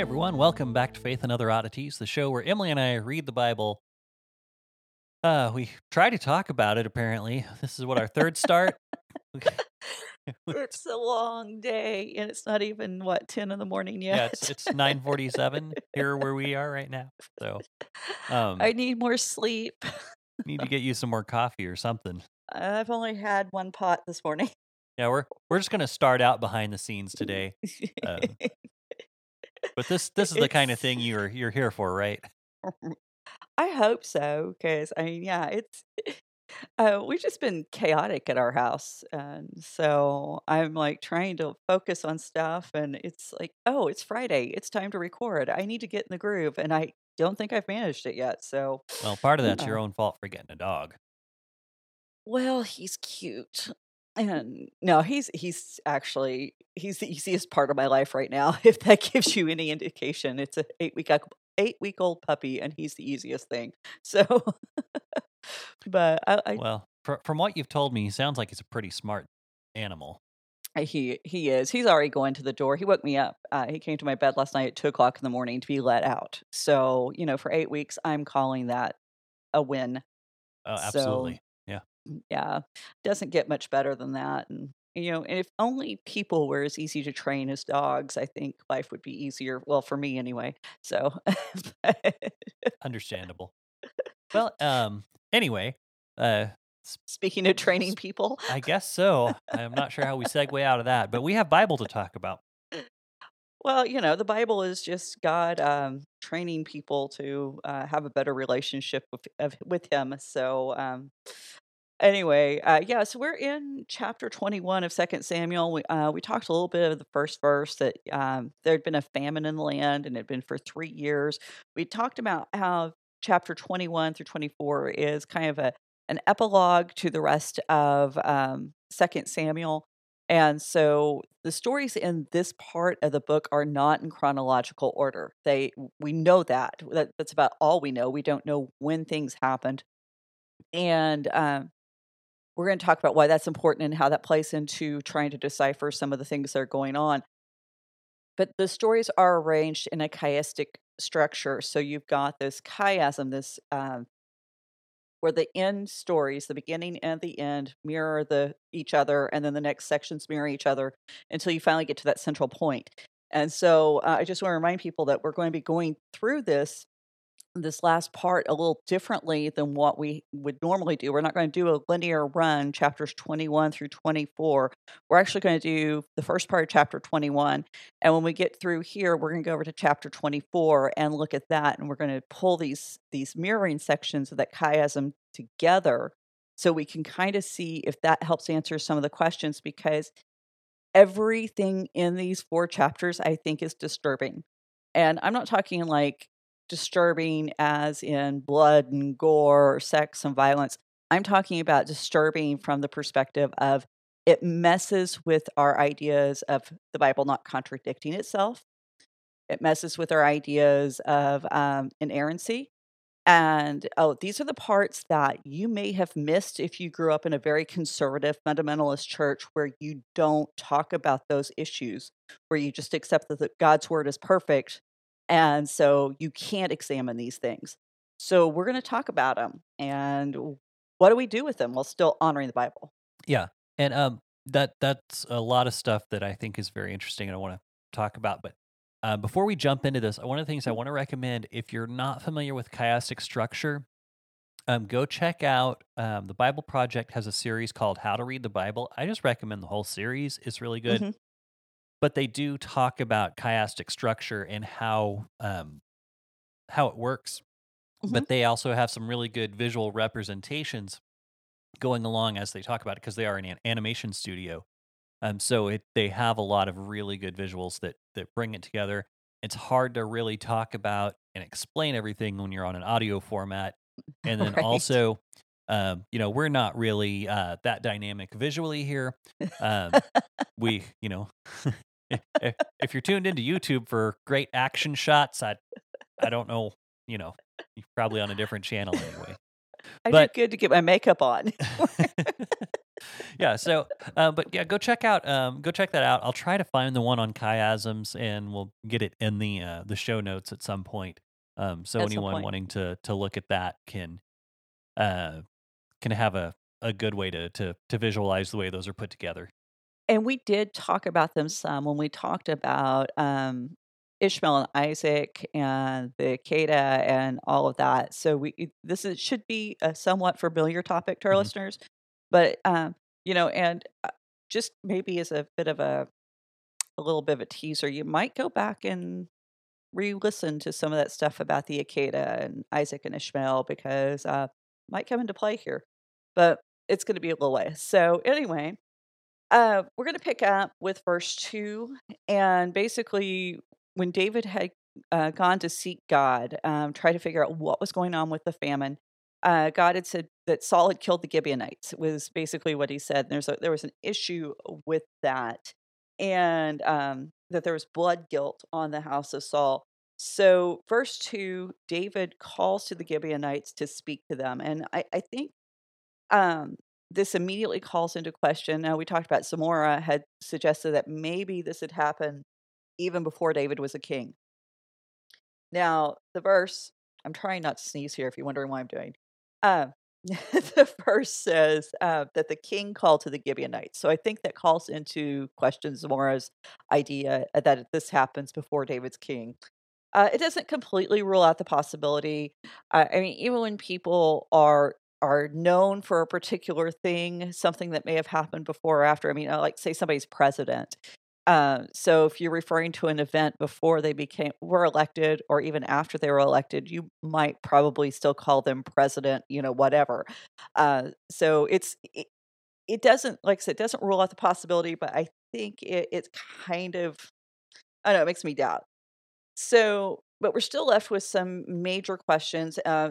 Hey everyone, welcome back to Faith and Other Oddities, the show where Emily and I read the Bible. Uh, we try to talk about it apparently. This is what our third start. It's a long day, and it's not even what ten in the morning yet. yeah, it's it's 9:47 here where we are right now. So, um I need more sleep. need to get you some more coffee or something. I've only had one pot this morning. Yeah, we're we're just going to start out behind the scenes today. Um, But this this is the kind of thing you're you're here for, right? I hope so, because I mean, yeah, it's. Uh, we've just been chaotic at our house, and so I'm like trying to focus on stuff, and it's like, oh, it's Friday, it's time to record. I need to get in the groove, and I don't think I've managed it yet. So, Well, part of that's your Uh, own fault for getting a dog. Well, he's cute. And no, he's he's actually he's the easiest part of my life right now. If that gives you any indication, it's a eight week eight week old puppy, and he's the easiest thing. So, but I, I Well, fr- from what you've told me, he sounds like he's a pretty smart animal. He he is. He's already going to the door. He woke me up. Uh, he came to my bed last night at two o'clock in the morning to be let out. So you know, for eight weeks, I'm calling that a win. Oh, absolutely. Yeah. Yeah doesn't get much better than that and you know and if only people were as easy to train as dogs i think life would be easier well for me anyway so Understandable. Well, um, anyway, uh, speaking of training people I guess so. I'm not sure how we segue out of that, but we have Bible to talk about. well you know the bible is just god um, training people to uh, have a better relationship with, of, with him so um, anyway uh, yeah so we're in chapter 21 of second samuel we, uh, we talked a little bit of the first verse that um, there had been a famine in the land and it had been for three years we talked about how chapter 21 through 24 is kind of a an epilogue to the rest of um, second samuel and so the stories in this part of the book are not in chronological order. They we know that. that that's about all we know. We don't know when things happened. And um, we're going to talk about why that's important and how that plays into trying to decipher some of the things that are going on. But the stories are arranged in a chiastic structure. So you've got this chiasm, this um, where the end stories, the beginning and the end, mirror the each other, and then the next sections mirror each other until you finally get to that central point. And so uh, I just want to remind people that we're going to be going through this this last part a little differently than what we would normally do. We're not going to do a linear run, chapters 21 through 24. We're actually going to do the first part of chapter 21. And when we get through here, we're going to go over to chapter 24 and look at that. And we're going to pull these these mirroring sections of that chiasm together so we can kind of see if that helps answer some of the questions because everything in these four chapters I think is disturbing. And I'm not talking like disturbing as in blood and gore or sex and violence. I'm talking about disturbing from the perspective of it messes with our ideas of the Bible not contradicting itself. It messes with our ideas of um, inerrancy. And oh, these are the parts that you may have missed if you grew up in a very conservative fundamentalist church where you don't talk about those issues, where you just accept that God's word is perfect. And so you can't examine these things. So we're going to talk about them and what do we do with them while still honoring the Bible? Yeah, and um, that that's a lot of stuff that I think is very interesting, and I want to talk about. But uh, before we jump into this, one of the things I want to recommend, if you're not familiar with chiastic structure, um, go check out um, the Bible Project has a series called How to Read the Bible. I just recommend the whole series; it's really good. Mhm. But they do talk about chiastic structure and how um, how it works. But they also have some really good visual representations going along as they talk about it because they are an an animation studio. Um, so it they have a lot of really good visuals that that bring it together. it's hard to really talk about and explain everything when you're on an audio format. And then Right. also, um, you know, we're not really uh, that dynamic visually here. Um, we, you know, if, if you're tuned into YouTube for great action shots, I, I don't know, you know, you're probably on a different channel anyway. I But- did good to get my makeup on. yeah. So, uh, but yeah, go check out, um, go check that out. I'll try to find the one on chiasms, and we'll get it in the uh, the show notes at some point. Um, so At anyone point. wanting to to look at that can uh can have a a good way to to to visualize the way those are put together. And we did talk about them some when we talked about um, Ishmael and Isaac and the Akedah and all of that. So we this is, should be a somewhat familiar topic to our Mhm. listeners, but um, you know, and uh, just maybe as a bit of a a little bit of a teaser, you might go back and re-listen to some of that stuff about the Akedah and Isaac and Ishmael because uh, might come into play here, but it's going to be a little way. So anyway, uh, we're going to pick up with verse 2. And basically, when David had uh, gone to seek God, um, try to figure out what was going on with the famine, uh, God had said that Saul had killed the Gibeonites, was basically what he said. There's a, there was an issue with that, and um, that there was blood guilt on the house of Saul. So, verse 2, David calls to the Gibeonites to speak to them. And I, I think um, this immediately calls into question. Now, we talked about Zamora had suggested that maybe this had happened even before David was a king. Now, the verse, I'm trying not to sneeze here if you're wondering why I'm doing. Uh, the verse says uh, that the king called to the Gibeonites. So I think that calls into question Zamora's idea that this happens before David's king. Uh, it doesn't completely rule out the possibility. Uh, I mean, even when people are are known for a particular thing, something that may have happened before or after. I mean, uh, like say somebody's president. Uh, so if you're referring to an event before they became were elected, or even after they were elected, you might probably still call them president. You know, whatever. Uh, so it's it, it doesn't like I said, it doesn't rule out the possibility, but I think it, it's kind of I don't know, it makes me doubt. So, but we're still left with some major questions. Uh,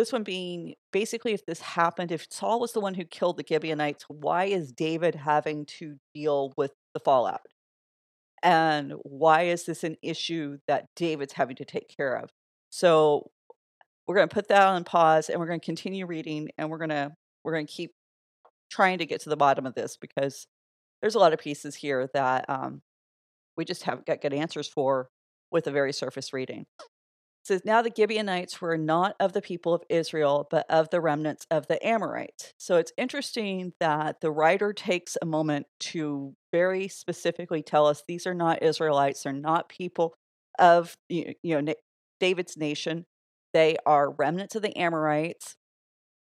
this one being basically if this happened, if Saul was the one who killed the Gibeonites, why is David having to deal with the fallout? And why is this an issue that David's having to take care of? So we're going to put that on pause and we're going to continue reading and we're going to we're going to keep trying to get to the bottom of this because there's a lot of pieces here that um, we just haven't got good answers for with a very surface reading. Says, Now the Gibeonites were not of the people of Israel, but of the remnants of the Amorites. So it's interesting that the writer takes a moment to very specifically tell us these are not Israelites, they're not people of you know David's nation. They are remnants of the Amorites.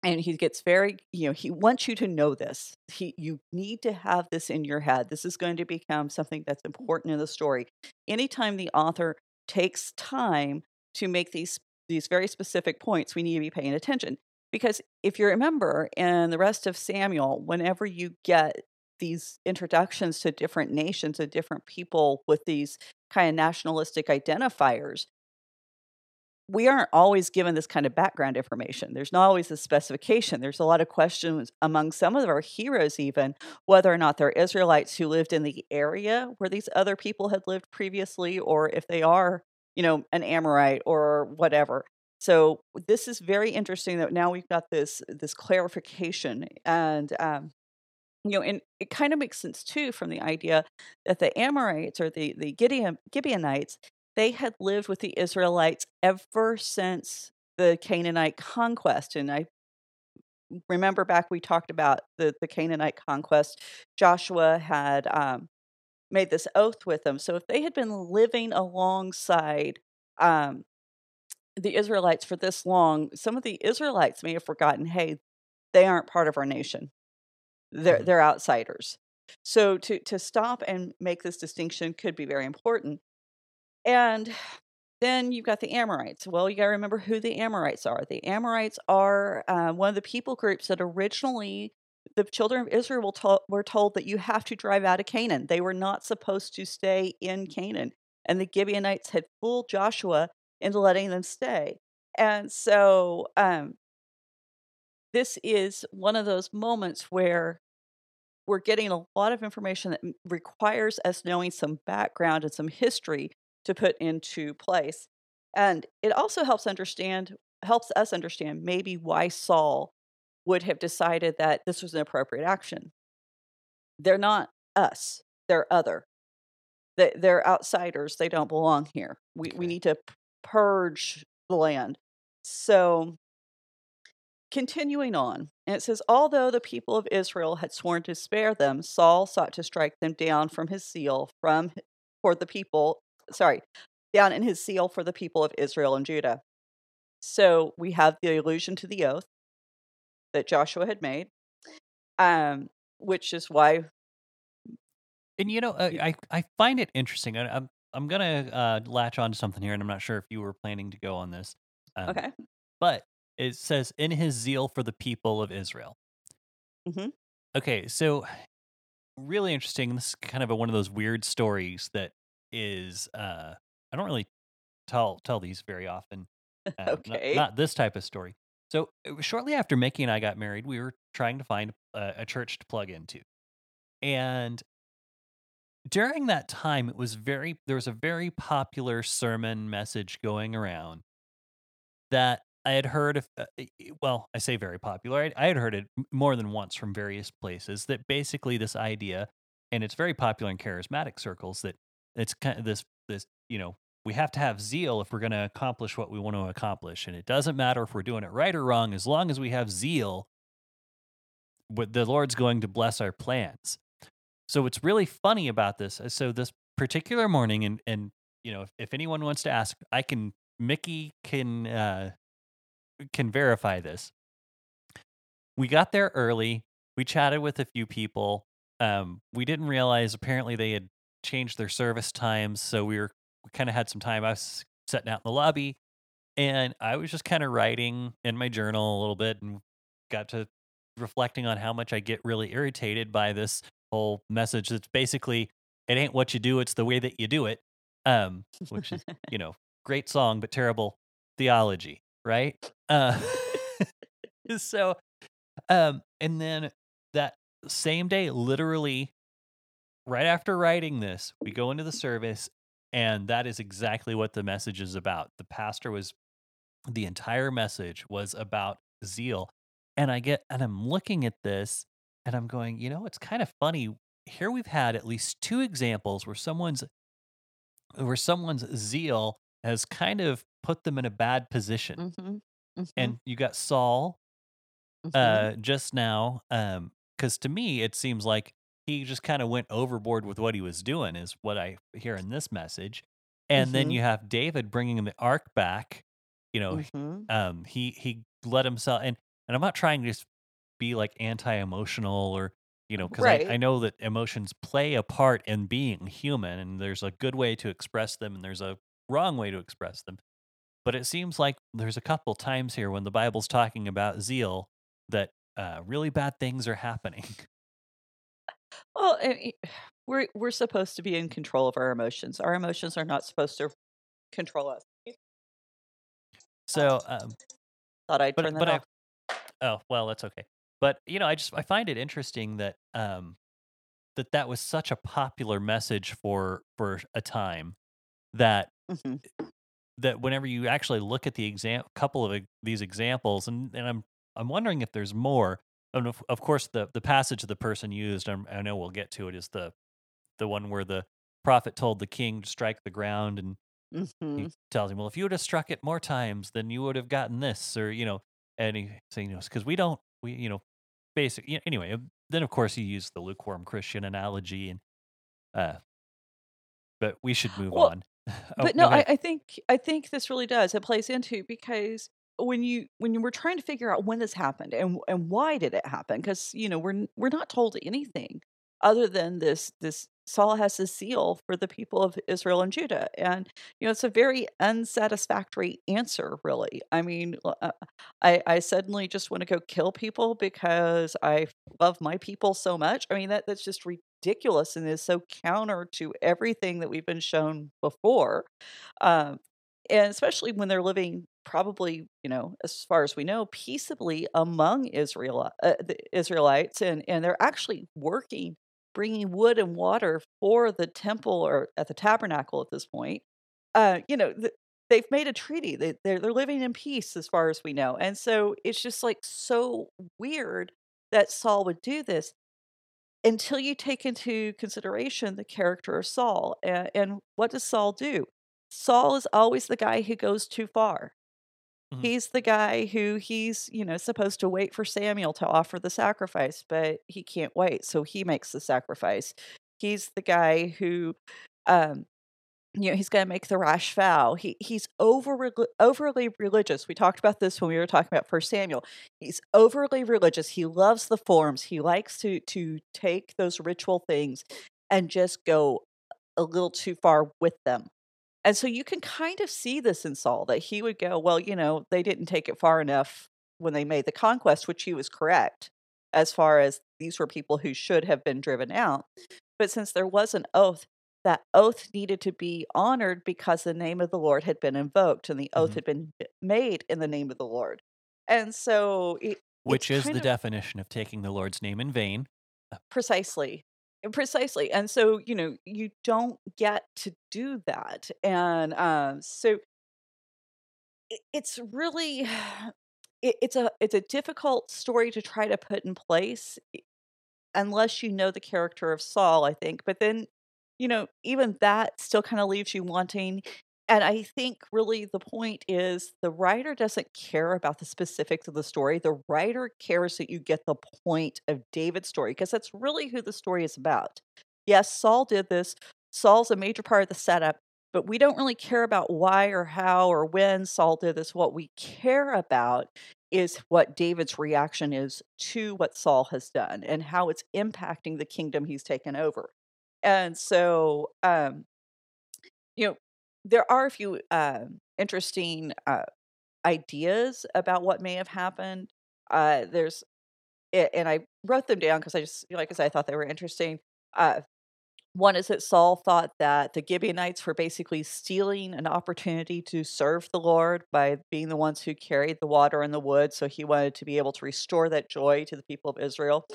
And he gets very, you know, he wants you to know this. He, you need to have this in your head. This is going to become something that's important in the story. Anytime the author takes time to make these these very specific points, we need to be paying attention. Because if you remember in the rest of Samuel, whenever you get these introductions to different nations and different people with these kind of nationalistic identifiers, we aren't always given this kind of background information. There's not always a specification. There's a lot of questions among some of our heroes, even whether or not they're Israelites who lived in the area where these other people had lived previously, or if they are, you know, an Amorite or whatever. So this is very interesting that now we've got this this clarification, and um, you know, and it kind of makes sense too from the idea that the Amorites or the the Gideon, Gibeonites they had lived with the Israelites ever since the Canaanite conquest. And I remember back we talked about the, the Canaanite conquest. Joshua had um, made this oath with them. So if they had been living alongside um, the Israelites for this long, some of the Israelites may have forgotten, hey, they aren't part of our nation. They're Mhm. they're outsiders. So to to stop and make this distinction could be very important. And then you've got the Amorites. Well, you got to remember who the Amorites are. The Amorites are uh, one of the people groups that originally the children of Israel were told, were told that you have to drive out of Canaan. They were not supposed to stay in Canaan. and the Gibeonites had fooled Joshua into letting them stay. And so um, this is one of those moments where we're getting a lot of information that requires us knowing some background and some history to put into place. And it also helps understand helps us understand maybe why Saul would have decided that this was an appropriate action. They're not us, they're other. They're outsiders, they don't belong here. We, okay. we need to purge the land. So, continuing on, and it says, Although the people of Israel had sworn to spare them, Saul sought to strike them down from his seal from for the people, sorry, down in his seal for the people of Israel and Judah. So we have the allusion to the oath that Joshua had made, um, which is why. And you know, uh, I I find it interesting. I, I'm I'm gonna uh, latch on to something here, and I'm not sure if you were planning to go on this. Um, okay. But it says, "In his zeal for the people of Israel." Mm-hmm. Okay, so really interesting. This is kind of a, one of those weird stories that is. Uh, I don't really tell tell these very often. Uh, okay. Not, not, this type of story. So shortly after Mickey and I got married, we were trying to find a, a church to plug into, and during that time, it was very there was a very popular sermon message going around that I had heard of. Uh, well, I say very popular. I, I had heard it more than once from various places. That basically this idea, and it's very popular in charismatic circles. That it's kind of this this you know we have to have zeal if we're going to accomplish what we want to accomplish. And it doesn't matter if we're doing it right or wrong, as long as we have zeal, the Lord's going to bless our plans. So what's really funny about this, uh, so this particular morning, and and you know, if, if anyone wants to ask, I can Mickey can uh, can verify this. We got there early. We chatted with a few people. Um, we didn't realize apparently they had changed their service times, so we were we kind of had some time. I was sitting out in the lobby and I was just kind of writing in my journal a little bit and got to reflecting on how much I get really irritated by this whole message that's basically it ain't what you do, it's the way that you do it. Um, which is, you know, great song, but terrible theology, right? Uh, so, um, and then that same day, literally right after writing this, we go into the service and that is exactly what the message is about. The pastor was, the entire message was about zeal. And I get, and I'm looking at this and I'm going, you know, it's kind of funny. Here we've had at least two examples where someone's, where someone's zeal has kind of put them in a bad position. Mm-hmm. Mm-hmm. And you got Saul mm-hmm. uh, just now. Um, because to me, it seems like he just kind of went overboard with what he was doing is what i hear in this message and mm-hmm. then you have david bringing the ark back you know mm-hmm. um he he let himself and and i'm not trying to be like anti-emotional or you know because right. I, I know that emotions play a part in being human and there's a good way to express them and there's a wrong way to express them but it seems like there's a couple times here when the bible's talking about zeal that uh, really bad things are happening Well, we're we're supposed to be in control of our emotions. Our emotions are not supposed to control us. So, um, Thought I'd turn but, that but I, oh well, that's okay. But you know, I just I find it interesting that um that that was such a popular message for for a time that hmm that whenever you actually look at the exam couple of these examples and and I'm I'm wondering if there's more and of, of course the the passage of the person used um, i know we'll get to it is the the one where the prophet told the king to strike the ground and mm-hmm. he tells him well if you would have struck it more times then you would have gotten this or you know and he saying you know because we don't we you know basic you know, anyway um, then of course he used the lukewarm christian analogy and uh but we should move well, on oh, but no I, I think i think this really does it plays into because when you when you were trying to figure out when this happened and and why did it happen because you know we're we're not told anything other than this this Saul has a seal for the people of Israel and Judah and you know it's a very unsatisfactory answer really I mean uh, I I suddenly just want to go kill people because I love my people so much I mean that that's just ridiculous and is so counter to everything that we've been shown before. Um, and especially when they're living probably, you know, as far as we know, peaceably among Israel, uh, the Israelites, and and they're actually working, bringing wood and water for the temple or at the tabernacle at this point. Uh, you know, th- they've made a treaty. They they're, they're living in peace as far as we know, and so it's just like so weird that Saul would do this until you take into consideration the character of Saul. And, and what does Saul do? Saul is always the guy who goes too far. Mhm. He's the guy who he's, you know, supposed to wait for Samuel to offer the sacrifice, but he can't wait, so he makes the sacrifice. He's the guy who um you know, he's going to make the rash vow. He he's over overly religious. We talked about this when we were talking about First Samuel. He's overly religious. He loves the forms. He likes to to take those ritual things and just go a little too far with them. And so you can kind of see this in Saul that he would go, well, you know, they didn't take it far enough when they made the conquest, which he was correct as far as these were people who should have been driven out. But since there was an oath, that oath needed to be honored because the name of the Lord had been invoked and the oath Mhm. had been made in the name of the Lord. And so it, Which is the of- definition of taking the Lord's name in vain. precisely precisely and so you know you don't get to do that and um so it, it's really it, it's a it's a difficult story to try to put in place unless you know the character of Saul I think but then you know even that still kind of leaves you wanting and I think really the point is the writer doesn't care about the specifics of the story. The writer cares that you get the point of David's story because that's really who the story is about. Yes, Saul did this. Saul's a major part of the setup, but we don't really care about why or how or when Saul did this. What we care about is what David's reaction is to what Saul has done and how it's impacting the kingdom he's taken over. And so, um, you know, there are a few um interesting uh, ideas about what may have happened. Uh, there's, and I wrote them down because I just, like I said, I thought they were interesting. Uh, one is that Saul thought that the Gibeonites were basically stealing an opportunity to serve the Lord by being the ones who carried the water and the wood. So he wanted to be able to restore that joy to the people of Israel.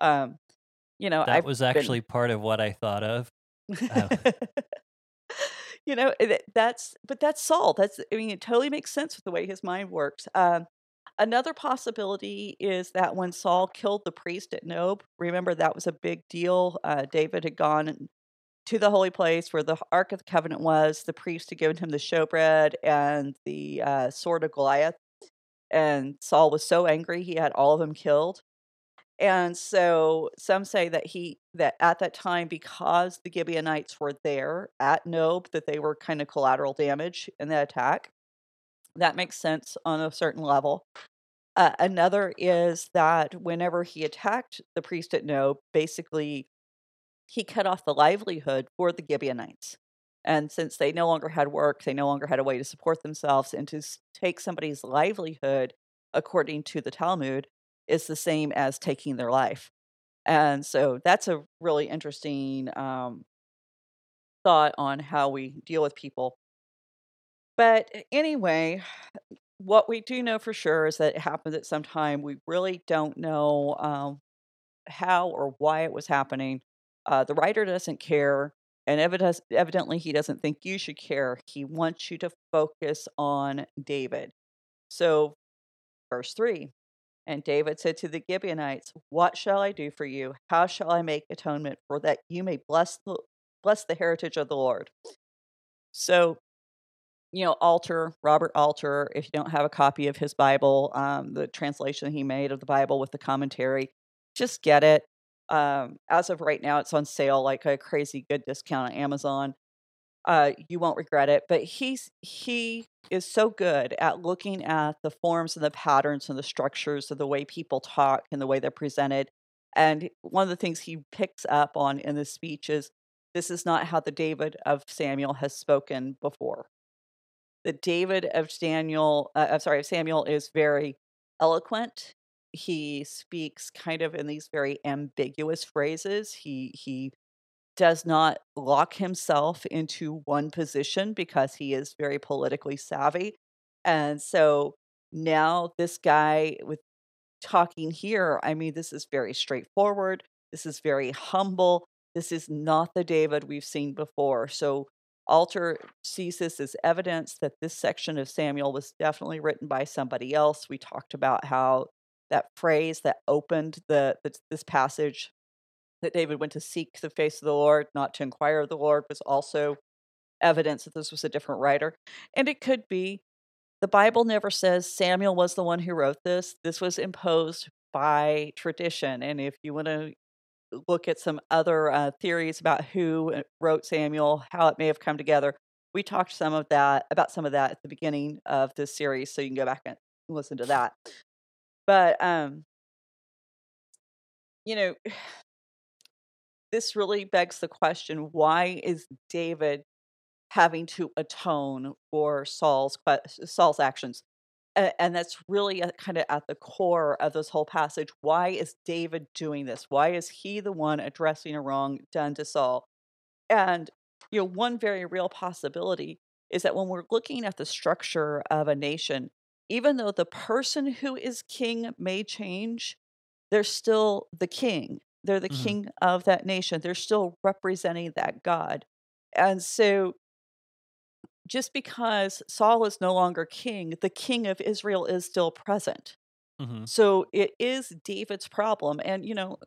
Um, you know, That I've was been- actually part of what I thought of. Oh. You know and that's but that's Saul. That's I mean it totally makes sense with the way his mind works. Um, another possibility is that when Saul killed the priest at Nob, remember that was a big deal. Uh, David had gone to the holy place where the Ark of the Covenant was. The priest had given him the showbread and the uh, sword of Goliath, and Saul was so angry he had all of them killed. And so some say that he that at that time because the Gibeonites were there at Nob that they were kind of collateral damage in the attack. That makes sense on a certain level. Uh, another is that whenever he attacked the priest at Nob, basically he cut off the livelihood for the Gibeonites. And since they no longer had work, they no longer had a way to support themselves, and to take somebody's livelihood, according to the Talmud, is the same as taking their life. And so that's a really interesting um, thought on how we deal with people. But anyway, what we do know for sure is that it happened at some time. We really don't know um, how or why it was happening. Uh, the writer doesn't care, and evidently, he doesn't think you should care. He wants you to focus on David. So, verse 3 And David said to the Gibeonites, What shall I do for you? How shall I make atonement for that you may bless the, bless the heritage of the Lord? So, you know, Alter, Robert Alter, if you don't have a copy of his Bible, um, the translation he made of the Bible with the commentary, just get it. Um, as of right now, it's on sale like a crazy good discount on Amazon. Uh, you won't regret it. But he's he is so good at looking at the forms and the patterns and the structures of the way people talk and the way they're presented. And one of the things he picks up on in the speech is this is not how the David of Samuel has spoken before the David of Daniel, uh, I'm sorry, of Samuel is very eloquent. he speaks kind of in these very ambiguous phrases. He he does not lock himself into one position because he is very politically savvy. And so now this guy with talking here, I mean, this is very straightforward. This is very humble. This is not the David we've seen before. So Alter sees this as evidence that this section of Samuel was definitely written by somebody else. We talked about how that phrase that opened the, the this passage that David went to seek the face of the Lord, not to inquire of the Lord, was also evidence that this was a different writer. And it could be the Bible never says Samuel was the one who wrote this. This was imposed by tradition. And if you want to look at some other uh, theories about who uh, wrote Samuel, how it may have come together. We talked some of that about some of that at the beginning of this series, so you can go back and listen to that. But um, you know, this really begs the question: Why is David having to atone for Saul's Saul's actions? and that's really kind of at the core of this whole passage. Why is David doing this? Why is he the one addressing a wrong done to Saul? And you know, one very real possibility is that when we're looking at the structure of a nation, even though the person who is king may change, they're still the king. They're the mm-hmm. king of that nation. They're still representing that God. And so just because Saul is no longer king, the king of Israel is still present. Mm-hmm. So it is David's problem. And, you know,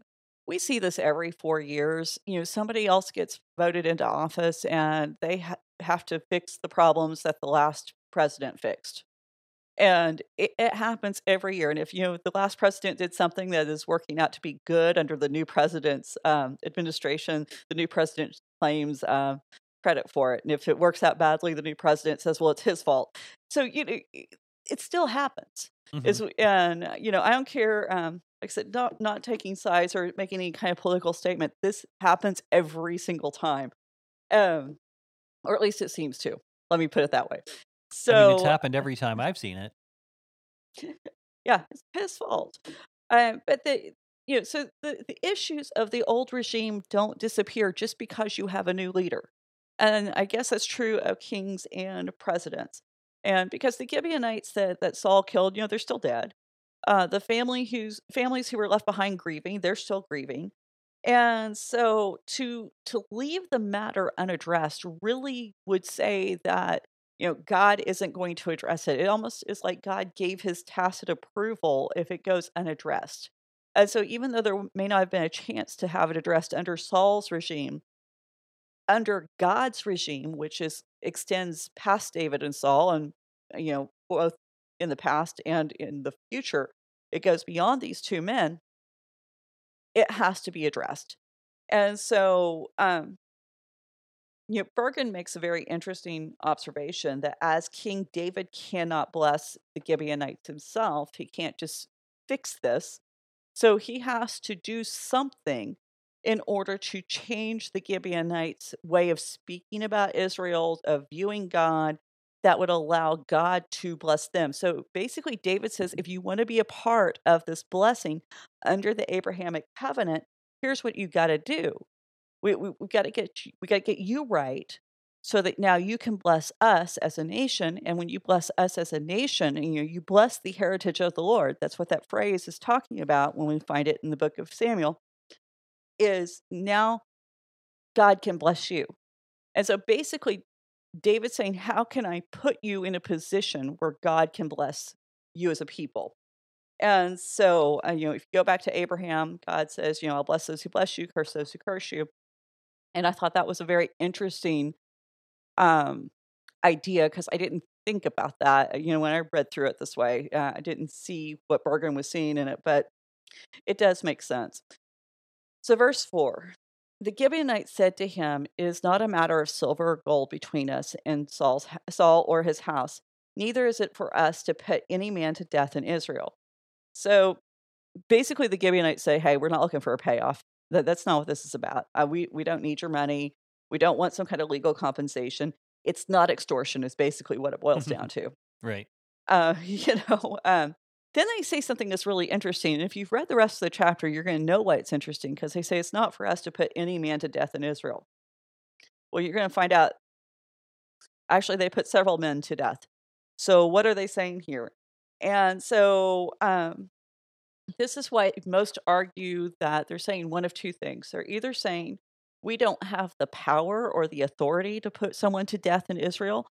we see this every four years. You know, somebody else gets voted into office and they ha- have to fix the problems that the last president fixed. And it, it, happens every year. And if you know the last president did something that is working out to be good under the new president's um, administration, the new president claims uh, credit for it. And if it works out badly, the new president says, well, it's his fault. So, you know, it still happens. Mm-hmm. Is and uh, you know, I don't care. Um, like I said, not not taking sides or making any kind of political statement. This happens every single time, um, or at least it seems to. Let me put it that way. So I mean, it's happened every time I've seen it. yeah, it's his fault. Um, but the you know, so the, the issues of the old regime don't disappear just because you have a new leader. And I guess that's true of kings and presidents. And because the Gibeonites that, that Saul killed, you know, they're still dead. Uh, the family whose families who were left behind grieving, they're still grieving. And so to to leave the matter unaddressed really would say that you know God isn't going to address it. It almost is like God gave his tacit approval if it goes unaddressed. And so even though there may not have been a chance to have it addressed under Saul's regime, under God's regime, which is extends past David and Saul, and uh, you know both in the past and in the future, it goes beyond these two men. It has to be addressed, and so um, you know Bergen makes a very interesting observation that as King David cannot bless the Gibeonites himself, he can't just fix this. So he has to do something in order to change the Gibeonites' way of speaking about Israel, of viewing God, that would allow God to bless them. So basically, David says if you want to be a part of this blessing under the Abrahamic covenant, here's what you got to do. We, we, we got to get we got to get you right so that now you can bless us as a nation and when you bless us as a nation and you you bless the heritage of the lord that's what that phrase is talking about when we find it in the book of samuel is now God can bless you. And so basically, David's saying, How can I put you in a position where God can bless you as a people? And so, uh, you know, if you go back to Abraham, God says, you know, I'll bless those who bless you, curse those who curse you. And I thought that was a very interesting um, idea because I didn't think about that. You know, when I read through it this way, uh, I didn't see what Bergen was seeing in it, but it does make sense. So, verse 4 The Gibeonites said to him, It is not a matter of silver or gold between us and Saul's, Saul or his house, neither is it for us to put any man to death in Israel. So, basically, the Gibeonites say, Hey, we're not looking for a payoff. That, that's not what this is about. Uh, we, we don't need your money. We don't want some kind of legal compensation. It's not extortion, is basically what it boils down to. Right. Uh, you know, um, then they say something that's really interesting. And if you've read the rest of the chapter, you're going to know why it's interesting because they say it's not for us to put any man to death in Israel. Well, you're going to find out. Actually, they put several men to death. So, what are they saying here? And so, um, this is why most argue that they're saying one of two things. They're either saying we don't have the power or the authority to put someone to death in Israel,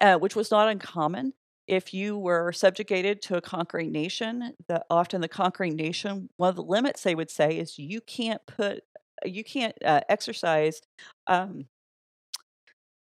uh, which was not uncommon. If you were subjugated to a conquering nation, the, often the conquering nation, one of the limits they would say is you can't put, you can't uh, exercise. Um,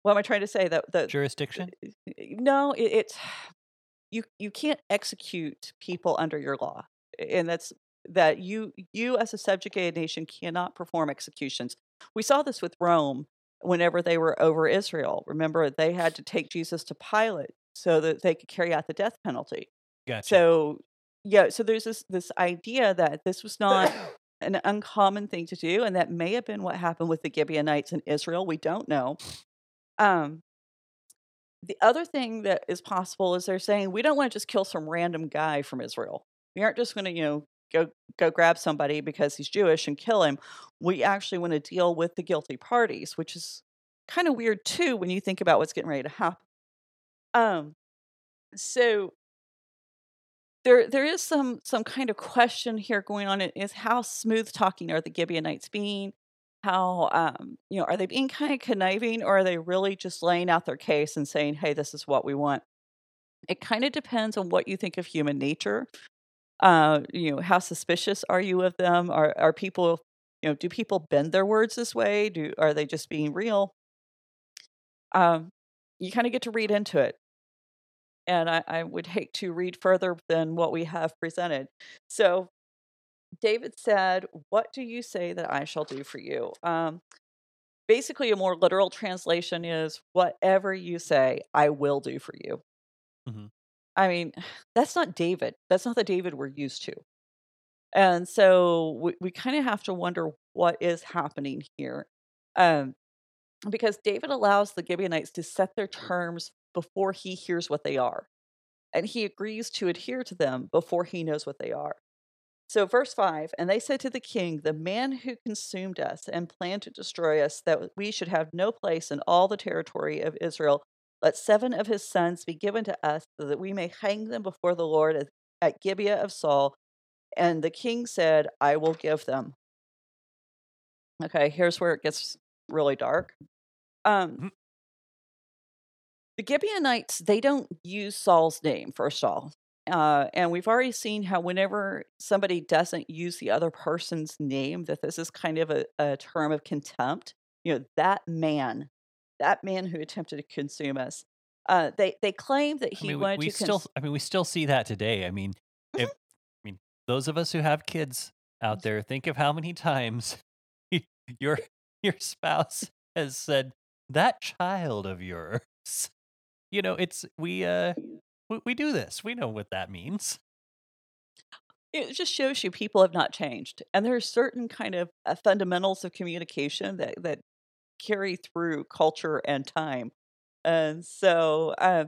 what am I trying to say? That the jurisdiction? No, it, it's you. You can't execute people under your law, and that's that you you as a subjugated nation cannot perform executions. We saw this with Rome whenever they were over Israel. Remember, they had to take Jesus to Pilate so that they could carry out the death penalty. Gotcha. So, yeah, so there's this this idea that this was not an uncommon thing to do, and that may have been what happened with the Gibeonites in Israel. We don't know. Um, the other thing that is possible is they're saying we don't want to just kill some random guy from Israel. We aren't just going to, you know, go go grab somebody because he's Jewish and kill him. We actually want to deal with the guilty parties, which is kind of weird too when you think about what's getting ready to happen. Um, so there there is some some kind of question here going on. Is how smooth talking are the Gibeonites being? How um, you know are they being kind of conniving, or are they really just laying out their case and saying, "Hey, this is what we want"? It kind of depends on what you think of human nature uh, you know, how suspicious are you of them? Are are people, you know, do people bend their words this way? Do are they just being real? Um, you kind of get to read into it. And I, I would hate to read further than what we have presented. So David said, What do you say that I shall do for you? Um, basically, a more literal translation is, Whatever you say, I will do for you. Mm-hmm. I mean, that's not David. That's not the David we're used to. And so we, we kind of have to wonder what is happening here. Um, because David allows the Gibeonites to set their terms before he hears what they are. And he agrees to adhere to them before he knows what they are. So, verse 5 And they said to the king, The man who consumed us and planned to destroy us, that we should have no place in all the territory of Israel, let seven of his sons be given to us, so that we may hang them before the Lord at Gibeah of Saul. And the king said, I will give them. Okay, here's where it gets really dark. Um, mm-hmm. the Gibeonites, they don't use Saul's name, first of all. Uh, and we've already seen how whenever somebody doesn't use the other person's name, that this is kind of a, a term of contempt. You know, that man that man who attempted to consume us. Uh, they they claim that he I mean, wanted we, we to. Still, I mean, we still see that today. I mean, if, I mean, those of us who have kids out there, think of how many times your your spouse has said that child of yours. You know, it's we uh we, we do this. We know what that means it just shows you people have not changed and there are certain kind of uh, fundamentals of communication that that carry through culture and time. And so, uh,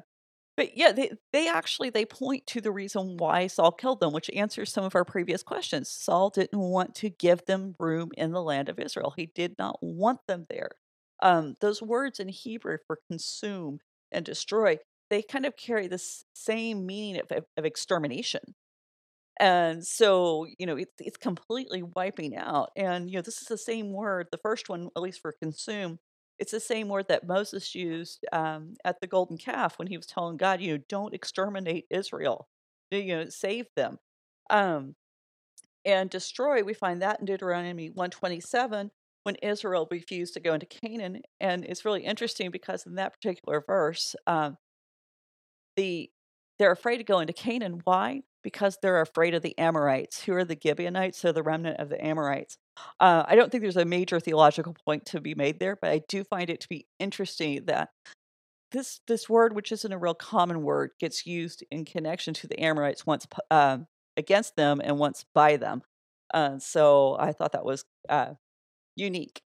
but yeah, they, they actually they point to the reason why Saul killed them, which answers some of our previous questions. Saul didn't want to give them room in the land of Israel. He did not want them there. Um, those words in Hebrew for consume and destroy, they kind of carry the same meaning of, of, of extermination. And so, you know, it's it's completely wiping out. And, you know, this is the same word, the first one, at least for consume, it's the same word that Moses used um, at the golden calf when he was telling God, you know, don't exterminate Israel, you know, save them. Um, and destroy, we find that in Deuteronomy 127 when Israel refused to go into Canaan. And it's really interesting because in that particular verse, um, the they're afraid to go into Canaan. Why? because they're afraid of the Amorites. Who are the Gibeonites? So the remnant of the Amorites. Uh, I don't think there's a major theological point to be made there, but I do find it to be interesting that this this word, which isn't a real common word, gets used in connection to the Amorites once uh, against them and once by them. Uh, so I thought that was uh, unique.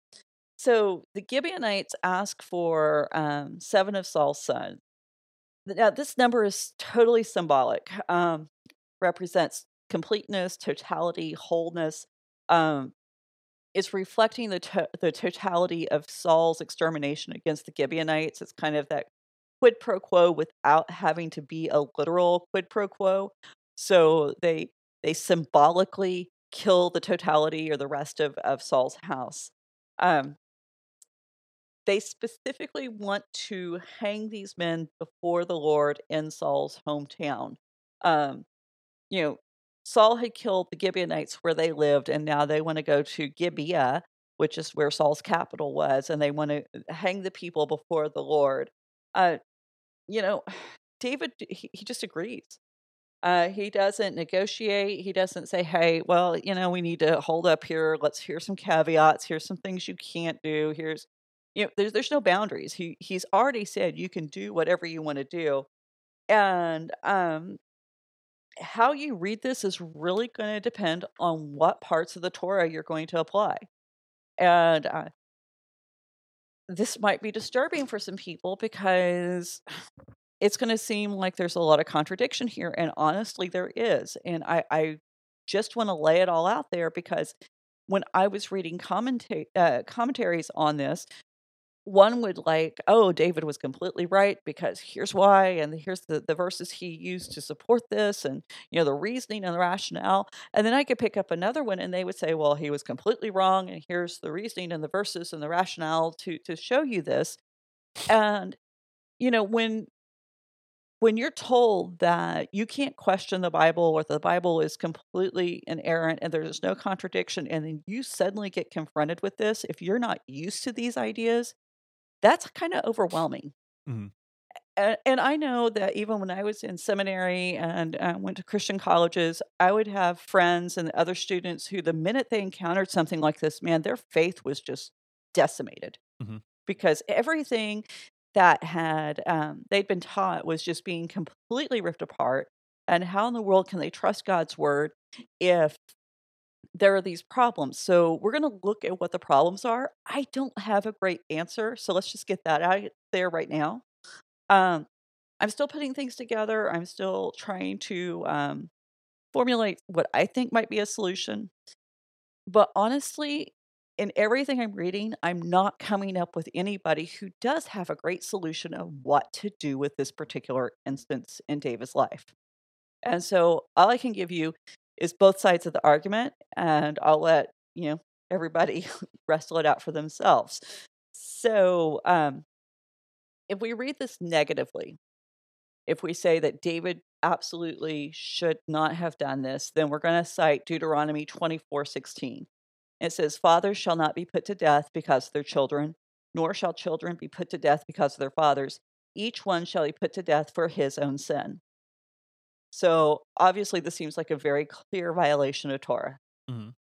So the Gibeonites ask for um, seven of Saul's sons. Now, this number is totally symbolic. Um, represents completeness, totality, wholeness. Um, it's reflecting the to- the totality of Saul's extermination against the Gibeonites. It's kind of that quid pro quo without having to be a literal quid pro quo. So they they symbolically kill the totality or the rest of, of Saul's house. Um, they specifically want to hang these men before the Lord in Saul's hometown. Um, you know, Saul had killed the Gibeonites where they lived, and now they want to go to Gibeah, which is where Saul's capital was, and they want to uh, hang the people before the Lord. Uh, you know, David, he, he just agrees. Uh, he doesn't negotiate. He doesn't say, "Hey, well, you know, we need to hold up here. Let's hear some caveats. Here's some things you can't do. Here's, you know, there's there's no boundaries. He he's already said you can do whatever you want to do, and um, how you read this is really going to depend on what parts of the Torah you're going to apply, and uh, this might be disturbing for some people because it's going to seem like there's a lot of contradiction here. And honestly, there is. And I, I just want to lay it all out there because when I was reading commenta- uh, commentaries on this, one would like, oh, David was completely right because here's why, and here's the, the verses he used to support this, and you know the reasoning and the rationale. And then I could pick up another one, and they would say, well, he was completely wrong, and here's the reasoning and the verses and the rationale to to show you this. And you know when when you're told that you can't question the Bible or the Bible is completely inerrant and there's no contradiction, and then you suddenly get confronted with this, if you're not used to these ideas, that's kind of overwhelming. Mhm. And, and I know that even when I was in seminary and uh, went to Christian colleges, I would have friends and other students who, the minute they encountered something like this, man, their faith was just decimated Mhm. because everything that had um, they'd been taught was just being completely ripped apart. And how in the world can they trust God's word if there are these problems. So we're going to look at what the problems are. I don't have a great answer, so let's just get that out there right now. Um, I'm still putting things together. I'm still trying to um, formulate what I think might be a solution. But honestly, in everything I'm reading, I'm not coming up with anybody who does have a great solution of what to do with this particular instance in David's life. And so all I can give you is both sides of the argument, and I'll let you know everybody wrestle it out for themselves. So, um, if we read this negatively, if we say that David absolutely should not have done this, then we're going to cite Deuteronomy twenty four sixteen. It says, Fathers shall not be put to death because of their children, nor shall children be put to death because of their fathers. Each one shall be put to death for his own sin. So obviously, this seems like a very clear violation of Torah. Mhm.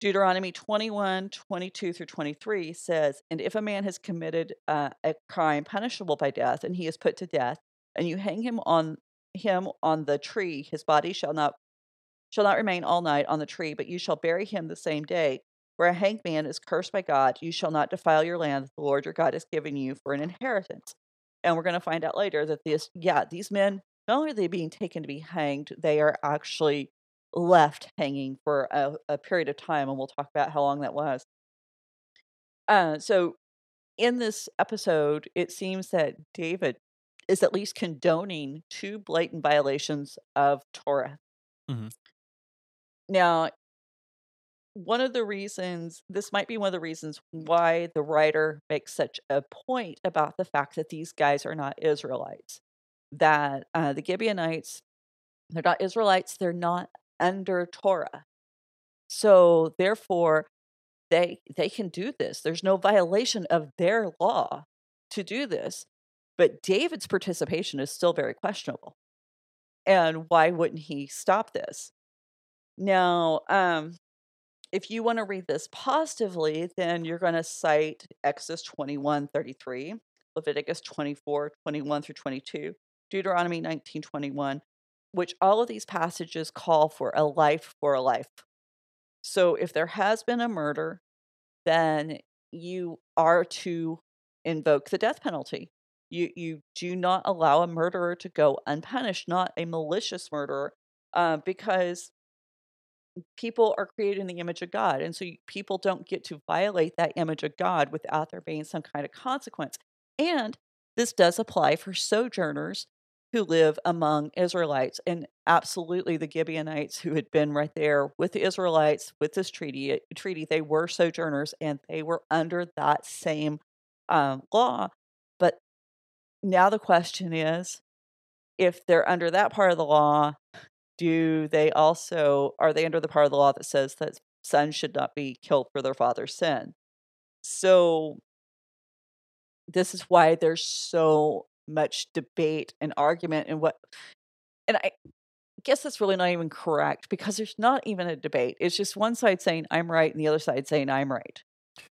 Deuteronomy 21, 22 through 23 says, And if a man has committed uh, a crime punishable by death, and he is put to death, and you hang him on him on the tree, his body shall not shall not remain all night on the tree, but you shall bury him the same day. For a hanged man is cursed by God. You shall not defile your land that the Lord your God has given you for an inheritance. And we're going to find out later that this, yeah, these men, not only are they being taken to be hanged, they are actually left hanging for a, a period of time. And we'll talk about how long that was. Uh, so in this episode, it seems that David is at least condoning two blatant violations of Torah. Mhm. Now, one of the reasons, this might be one of the reasons why the writer makes such a point about the fact that these guys are not Israelites. That uh, the Gibeonites, they're not Israelites, they're not under Torah. So therefore, they they can do this. There's no violation of their law to do this. But David's participation is still very questionable. And why wouldn't he stop this? Now, um, if you want to read this positively, then you're going to cite Exodus 21 33, Leviticus 24 21 through 22, Deuteronomy 19:21, which all of these passages call for a life for a life. So if there has been a murder, then you are to invoke the death penalty. You, you do not allow a murderer to go unpunished, not a malicious murderer, uh, because people are created in the image of God. And so you, people don't get to violate that image of God without there being some kind of consequence. And this does apply for sojourners who live among Israelites. And absolutely, the Gibeonites who had been right there with the Israelites with this treaty, treaty they were sojourners and they were under that same um, law. But now the question is if they're under that part of the law, do they also are they under the part of the law that says that sons should not be killed for their father's sin? So this is why there's so much debate and argument and what and I guess that's really not even correct because there's not even a debate. It's just one side saying I'm right and the other side saying I'm right.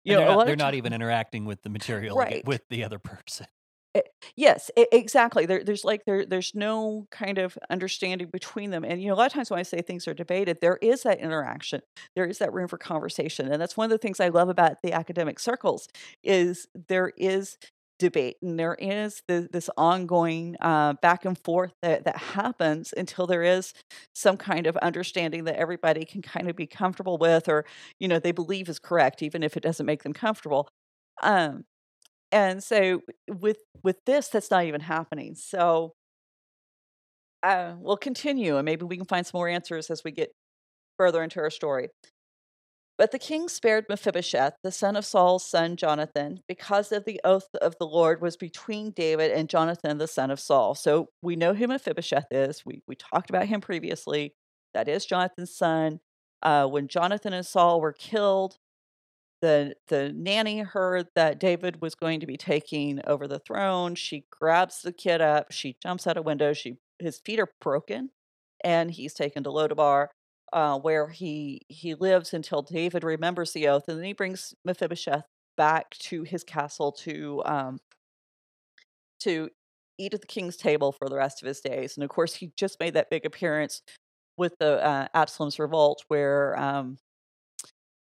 You and know, they're, not, they're not, even interacting with the material right. with the other person. It, eh, yes, it, exactly. There, there's like there, there's no kind of understanding between them. And you know, a lot of times when I say things are debated, there is that interaction. There is that room for conversation, and that's one of the things I love about the academic circles is there is debate and there is the, this ongoing uh, back and forth that, that happens until there is some kind of understanding that everybody can kind of be comfortable with or you know they believe is correct even if it doesn't make them comfortable. Um, and so with with this that's not even happening so uh, we'll continue and maybe we can find some more answers as we get further into our story but the king spared Mephibosheth, the son of Saul's son Jonathan, because of the oath of the Lord was between David and Jonathan, the son of Saul. So we know who Mephibosheth is. We, we talked about him previously. That is Jonathan's son. Uh, when Jonathan and Saul were killed, the the nanny heard that David was going to be taking over the throne. She grabs the kid up. She jumps out a window. She his feet are broken, and he's taken to Lodabar, uh, where he he lives until David remembers the oath, and then he brings Mephibosheth back to his castle to um, to eat at the king's table for the rest of his days. And of course, he just made that big appearance with the uh, Absalom's revolt, where um,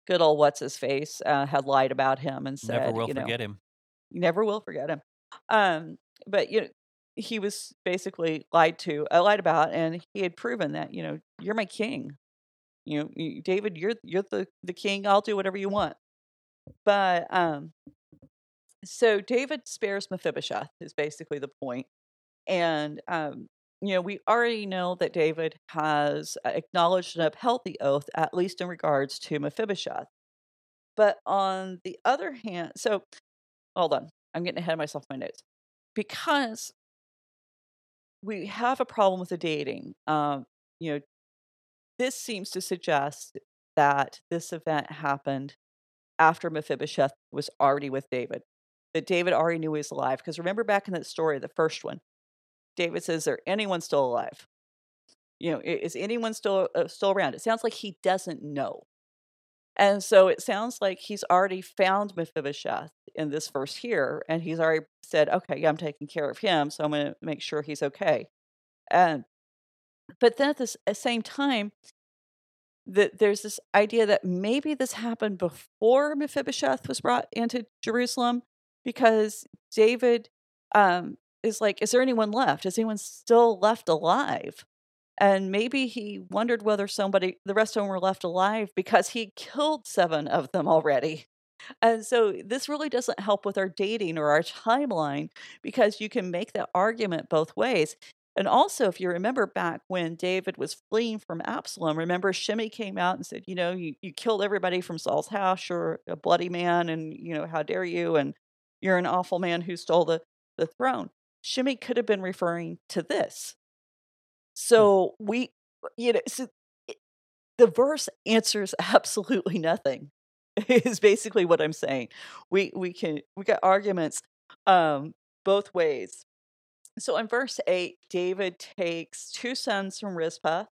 good old what's his face uh, had lied about him and said, "Never will you know, forget him." You never will forget him. Um, but you know, he was basically lied to, uh, lied about, and he had proven that you know you're my king. You know, David, you're you're the the king. I'll do whatever you want. But um, so David spares Mephibosheth is basically the point, and um, you know, we already know that David has uh, acknowledged and upheld the oath, at least in regards to Mephibosheth. But on the other hand, so hold on, I'm getting ahead of myself my notes. Because we have a problem with the dating, um, you know, this seems to suggest that this event happened after Mephibosheth was already with David, that David already knew he was alive. Because remember back in that story, the first one, David says, "Is there anyone still alive? You know, is anyone still uh, still around?" It sounds like he doesn't know, and so it sounds like he's already found Mephibosheth in this verse here, and he's already said, "Okay, yeah, I'm taking care of him, so I'm going to make sure he's okay." And but then at the same time, that there's this idea that maybe this happened before Mephibosheth was brought into Jerusalem, because David um, is like, is there anyone left? Is anyone still left alive? And maybe he wondered whether somebody, the rest of them were left alive because he killed seven of them already. And so this really doesn't help with our dating or our timeline because you can make that argument both ways. And also, if you remember back when David was fleeing from Absalom, remember Shimei came out and said, You know, you, you killed everybody from Saul's house. You're a bloody man, and, you know, how dare you? And you're an awful man who stole the, the throne. Shimei could have been referring to this. Hmm. So we, you know, so it, the verse answers absolutely nothing. Is basically what I'm saying. We we can we got arguments um, both ways. So in verse eight, David takes two sons from Rizpah,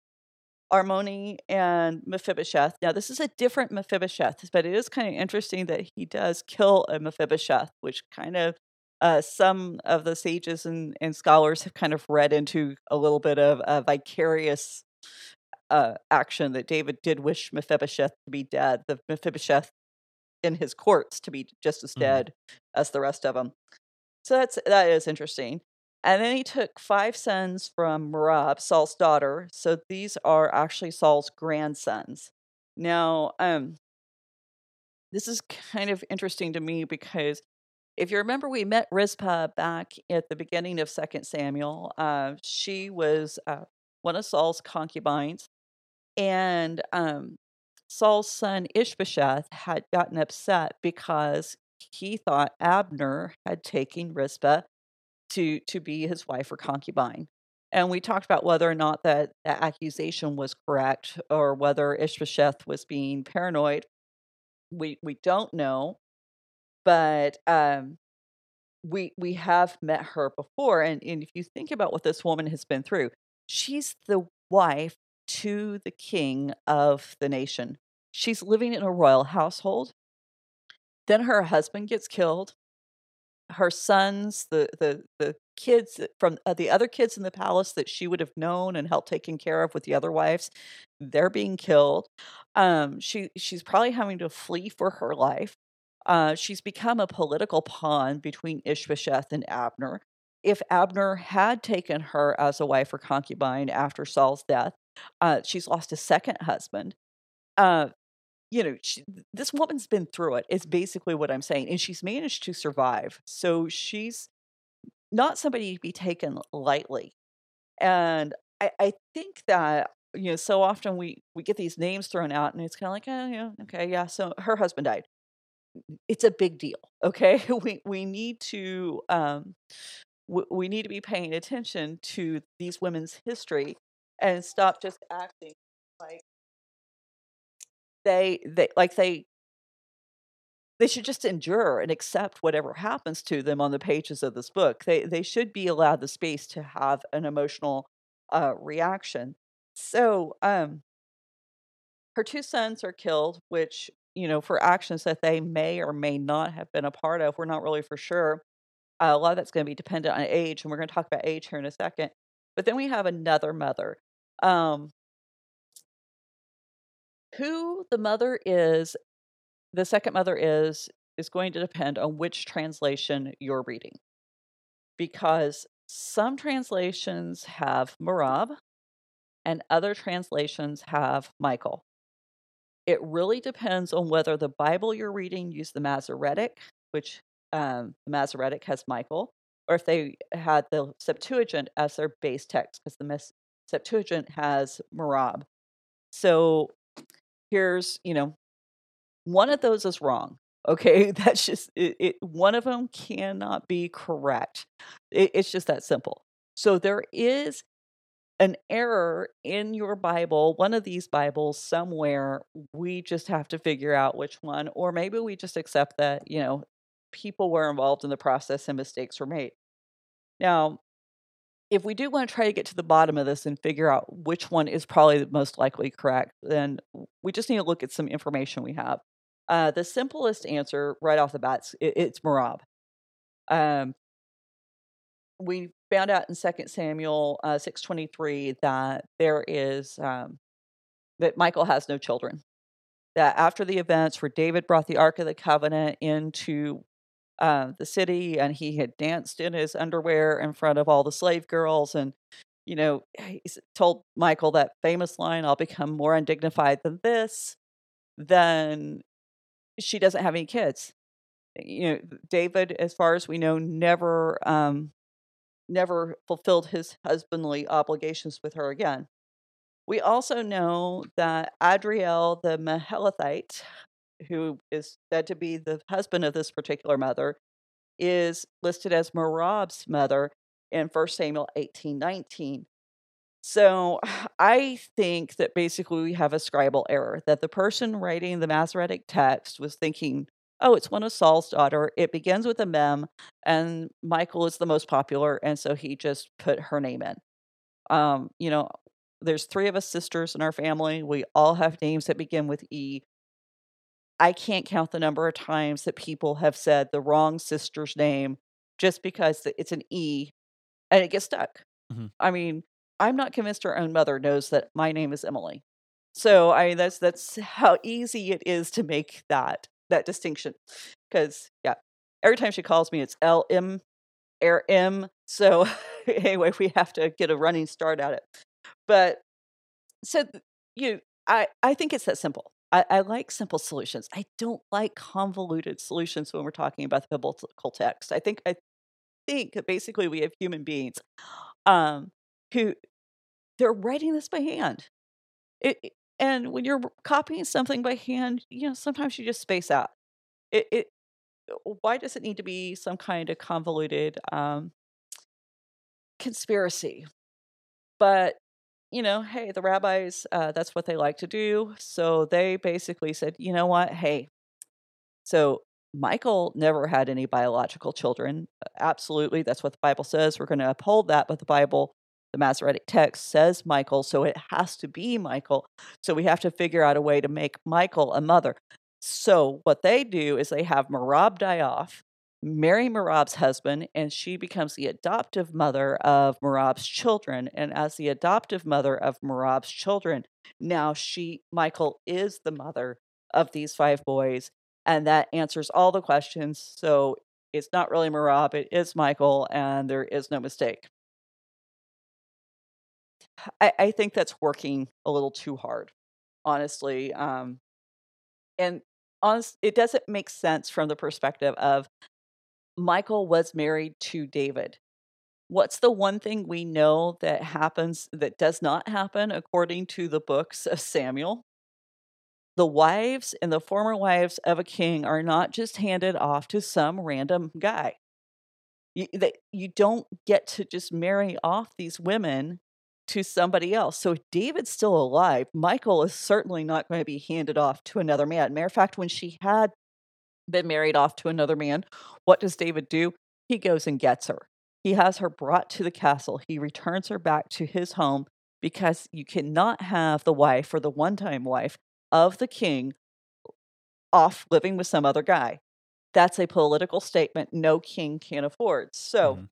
Armoni and Mephibosheth. Now, this is a different Mephibosheth, but it is kind of interesting that he does kill a Mephibosheth, which kind of uh, some of the sages and, and scholars have kind of read into a little bit of a vicarious uh, action that David did wish Mephibosheth to be dead, the Mephibosheth in his courts to be just as mm-hmm. dead mm-hmm. as the rest of them. So that's that is interesting. And then he took five sons from Merab, Saul's daughter. So these are actually Saul's grandsons. Now, um, this is kind of interesting to me because if you remember, we met Rizpah back at the beginning of Second Samuel. Uh, she was uh, one of Saul's concubines, and um, Saul's son Ishbosheth had gotten upset because he thought Abner had taken Rizpah to to be his wife or concubine. And we talked about whether or not that, that accusation was correct or whether Ishbosheth was being paranoid. We we don't know, but um, we we have met her before, and, and if you think about what this woman has been through, she's the wife to the king of the nation. She's living in a royal household. Then her husband gets killed her sons, the the the kids from uh, the other kids in the palace that she would have known and helped taken care of with the other wives, they're being killed. Um, she she's probably having to flee for her life. Uh, she's become a political pawn between Ishbosheth and Abner. If Abner had taken her as a wife or concubine after Saul's death, uh, she's lost a second husband. Uh, you know, she, this woman's been through it, is basically what I'm saying. And she's managed to survive. So she's not somebody to be taken lightly. And I, I think that, you know, so often we, we get these names thrown out and it's kind of like, oh, yeah, okay, yeah. So her husband died. It's a big deal. Okay. we, we need to, um, we, we need to be paying attention to these women's history and stop just acting like they they like they they should just endure and accept whatever happens to them on the pages of this book. They they should be allowed the space to have an emotional uh, reaction. So, um, her two sons are killed, which you know for actions that they may or may not have been a part of. We're not really for sure. Uh, a lot of that's going to be dependent on age, and we're going to talk about age here in a second. But then we have another mother. Um, who the mother is, the second mother is, is going to depend on which translation you're reading. Because some translations have Merab and other translations have Michal. It really depends on whether the Bible you're reading used the Masoretic, which um, the Masoretic has Michal, or if they had the Septuagint as their base text, because the Septuagint has Merab. So here's, you know, one of those is wrong. Okay, that's just it, it one of them cannot be correct. It, it's just that simple. So there is an error in your Bible, one of these Bibles somewhere. We just have to figure out which one, or maybe we just accept that, you know, people were involved in the process and mistakes were made. Now, if we do want to try to get to the bottom of this and figure out which one is probably the most likely correct, then we just need to look at some information we have. Uh, the simplest answer right off the bat it, it's Merab. Um, we found out in Second Samuel uh, six twenty three that there is um, that Michal has no children. That after the events where David brought the Ark of the Covenant into uh, the city and he had danced in his underwear in front of all the slave girls and you know he told Michal that famous line i'll become more undignified than this then she doesn't have any kids. You know david as far as we know never um never fulfilled his husbandly obligations with her again. We also know that adriel the Meholathite who is said to be the husband of this particular mother, is listed as Merab's mother in 1 Samuel 18 19. So I think that basically we have a scribal error, that the person writing the Masoretic text was thinking, oh, it's one of Saul's daughter. It begins with a mem, and Michal is the most popular, and so he just put her name in. Um, you know, there's three of us sisters in our family. We all have names that begin with E. I can't count the number of times that people have said the wrong sister's name just because it's an E and it gets stuck. Mm-hmm. I mean, I'm not convinced her own mother knows that my name is Emily. So I mean that's that's how easy it is to make that that distinction. Because yeah, every time she calls me it's L M air M. So anyway, we have to get a running start at it. But so you, I I think it's that simple. I, I like simple solutions. I don't like convoluted solutions when we're talking about the biblical text. I think I think basically we have human beings um, who they're writing this by hand. It, and when you're copying something by hand, you know sometimes you just space out. It, it why does it need to be some kind of convoluted um, conspiracy? But you know, hey, the rabbis, uh, that's what they like to do. So they basically said, you know what? Hey, so Michal never had any biological children. Absolutely. That's what the Bible says. We're going to uphold that. But the Bible, the Masoretic text says Michal. So it has to be Michal. So we have to figure out a way to make Michal a mother. So what they do is they have Merab die off marry Merab's husband, and she becomes the adoptive mother of Merab's children. And as the adoptive mother of Merab's children, now she, Michal, is the mother of these five boys. And that answers all the questions. So it's not really Merab, it is Michal, and there is no mistake. I, I think that's working a little too hard, honestly. Um, and honest, it doesn't make sense from the perspective of Michal was married to David. What's the one thing we know that happens that does not happen according to the books of Samuel? The wives and the former wives of a king are not just handed off to some random guy. You, they, you don't get to just marry off these women to somebody else. So if David's still alive, Michal is certainly not going to be handed off to another man. Matter of fact, when she had been married off to another man. What does David do? He goes and gets her. He has her brought to the castle. He returns her back to his home because you cannot have the wife or the one time wife of the king off living with some other guy. That's a political statement no king can afford. So mm-hmm.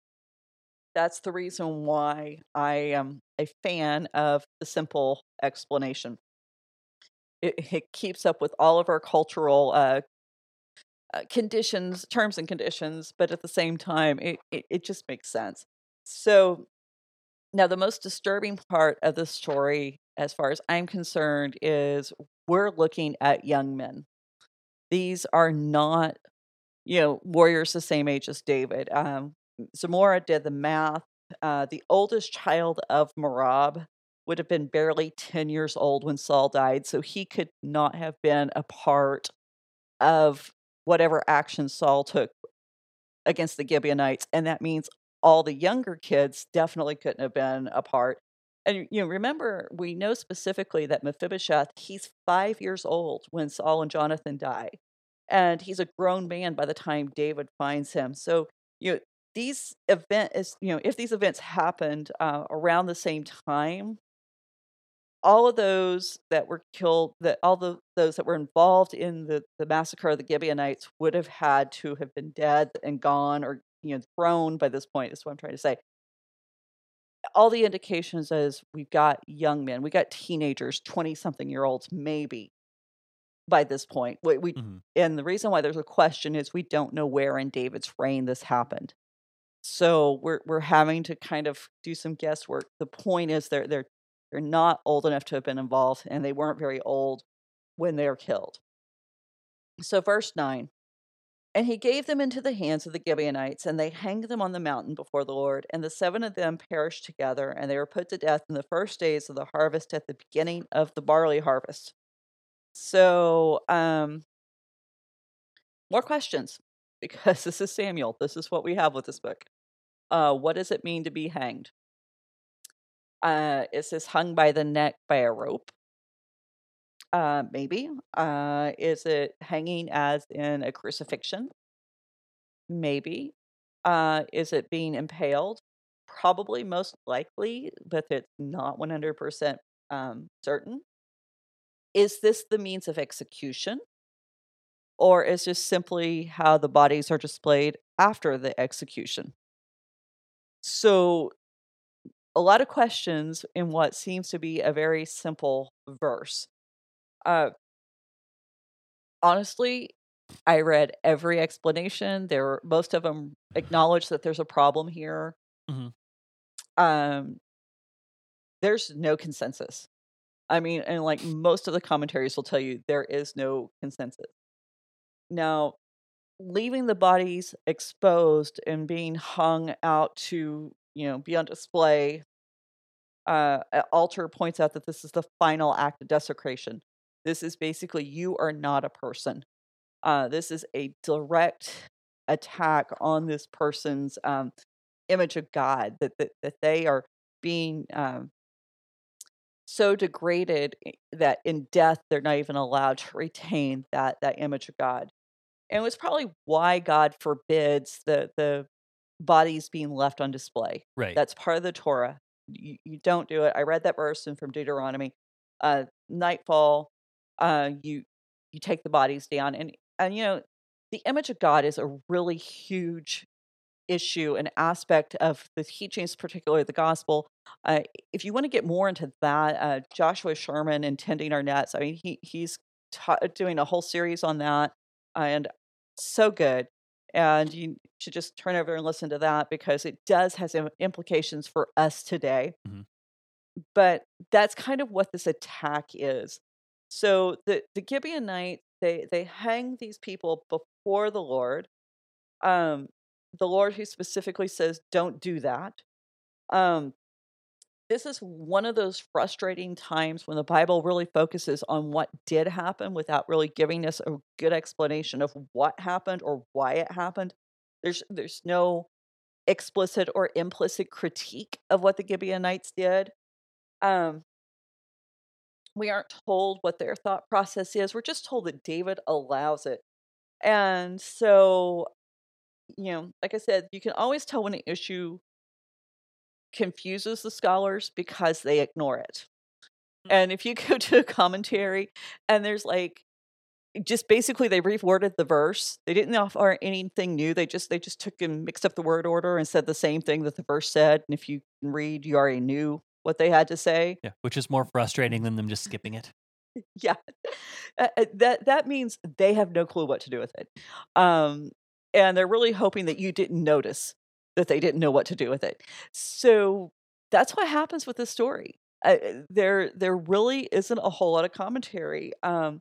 that's the reason why I am a fan of the simple explanation. It, it keeps up with all of our cultural uh, uh, conditions, terms and conditions, but at the same time, it, it, it just makes sense. So now, the most disturbing part of the story, as far as I'm concerned, is we're looking at young men. These are not, you know, warriors the same age as David. Um, Zamora did the math. Uh, the oldest child of Merab would have been barely 10 years old when Saul died, so he could not have been a part of whatever action Saul took against the Gibeonites. And that means all the younger kids definitely couldn't have been a part. And you know, remember, we know specifically that Mephibosheth, he's five years old when Saul and Jonathan die. And he's a grown man by the time David finds him. So, you know, these events, you know, if these events happened uh, around the same time, all of those that were killed, that all the those that were involved in the, the massacre of the Gibeonites would have had to have been dead and gone or you know thrown by this point. Is what I'm trying to say. All the indications is we've got young men, we got teenagers, twenty something year olds, maybe by this point. We, we mm-hmm. and the reason why there's a question is we don't know where in David's reign this happened. So we're we're having to kind of do some guesswork. The point is they're they're they're not old enough to have been involved, and they weren't very old when they were killed. So, verse 9 And he gave them into the hands of the Gibeonites, and they hanged them on the mountain before the Lord. And the seven of them perished together, and they were put to death in the first days of the harvest at the beginning of the barley harvest. So, um, more questions because this is Samuel. This is what we have with this book. Uh, what does it mean to be hanged? Uh, is this hung by the neck by a rope? Uh, maybe. Uh, is it hanging as in a crucifixion? Maybe. Uh, is it being impaled? Probably, most likely, but it's not 100% um, certain. Is this the means of execution? Or is this simply how the bodies are displayed after the execution? So a lot of questions in what seems to be a very simple verse. Uh, honestly, I read every explanation. There, were, most of them acknowledge that there's a problem here. Mhm. Um, there's no consensus. I mean, and like most of the commentaries will tell you, there is no consensus. Now, leaving the bodies exposed and being hung out to, you know, be on display. Uh, Alter points out that this is the final act of desecration. This is basically you are not a person. Uh, this is a direct attack on this person's um, image of God. That that, that they are being um, so degraded that in death they're not even allowed to retain that that image of God. And it's probably why God forbids the the bodies being left on display. Right. That's part of the Torah. You, you don't do it. I read that verse in from Deuteronomy. Uh, nightfall, uh, you you take the bodies down, and and you know the image of God is a really huge issue, an aspect of the teachings, particularly the gospel. Uh, if you want to get more into that, uh, Joshua Sherman and tending our nets. I mean, he he's ta- doing a whole series on that, and so good. And you should just turn over and listen to that because it does has implications for us today. Mhm. But that's kind of what this attack is. So the the Gibeonites they they hang these people before the Lord. Um, the Lord who specifically says, "Don't do that." Um, this is one of those frustrating times when the Bible really focuses on what did happen without really giving us a good explanation of what happened or why it happened. There's there's no explicit or implicit critique of what the Gibeonites did. Um, we aren't told what their thought process is. We're just told that David allows it. And so, you know, like I said, you can always tell when an issue confuses the scholars because they ignore it. And if you go to a commentary and there's like just basically they reworded the verse. They didn't offer anything new. They just they just took and mixed up the word order and said the same thing that the verse said. And if you can read, you already knew what they had to say. yeah. Which is more frustrating than them just skipping it. yeah uh, that that means they have no clue what to do with it um and they're really hoping that you didn't notice that they didn't know what to do with it so that's what happens with this story uh, uh, there there really isn't a whole lot of commentary um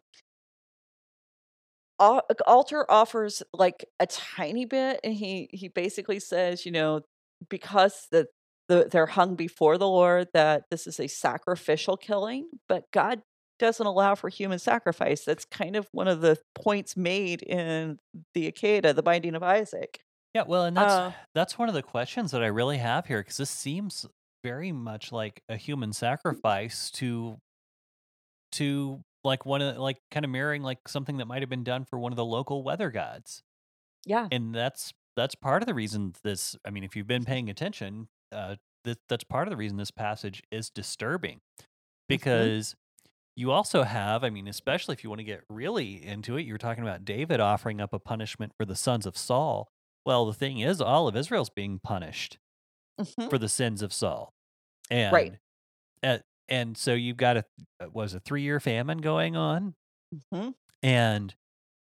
Al- alter offers like a tiny bit and he he basically says you know because the the, they're hung before the Lord that this is a sacrificial killing, but God doesn't allow for human sacrifice. That's kind of one of the points made in the Akedah, the binding of Isaac. Yeah, well, and that's Uh, that's one of the questions that I really have here because this seems very much like a human sacrifice to to like one of like kind of mirroring like something that might have been done for one of the local weather gods. Yeah. And that's that's part of the reason this I mean if you've been paying attention, uh that that's part of the reason this passage is disturbing. Because you also have, I mean, especially if you want to get really into it, you're talking about David offering up a punishment for the sons of Saul. Well, the thing is, all of Israel's being punished Mhm. for the sins of Saul, and Right. uh, and so you've got a uh, was a three year famine going on, Mhm. and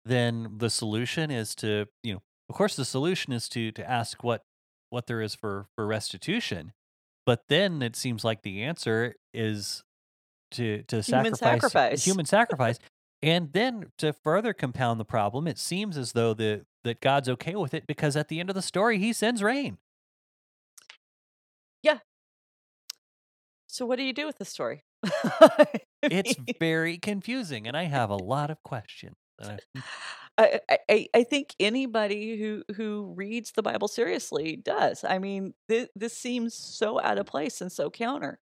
then the solution is to you know, of course, the solution is to to ask what what there is for for restitution, but then it seems like the answer is to to Human sacrifice sacrifice. human sacrifice. And then to further compound the problem, it seems as though the that God's okay with it because at the end of the story, He sends rain. Yeah. So, what do you do with the story? It's very confusing, and I have a lot of questions. I- I, I- think anybody who who reads the Bible seriously does. I mean, this, this seems so out of place and so counter.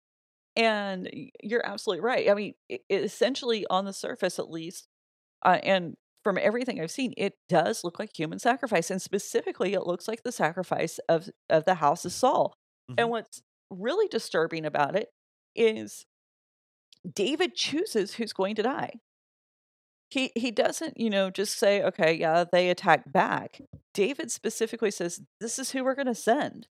And you're absolutely right. I mean, it, it essentially, on the surface at least, uh, and from everything I've seen, it does look like human sacrifice, and specifically, it looks like the sacrifice of of the house of Saul. And Mhm. what's really disturbing about it is David chooses who's going to die. He he doesn't, you know, just say, okay, yeah, they attack back. David specifically says, this is who we're going to send.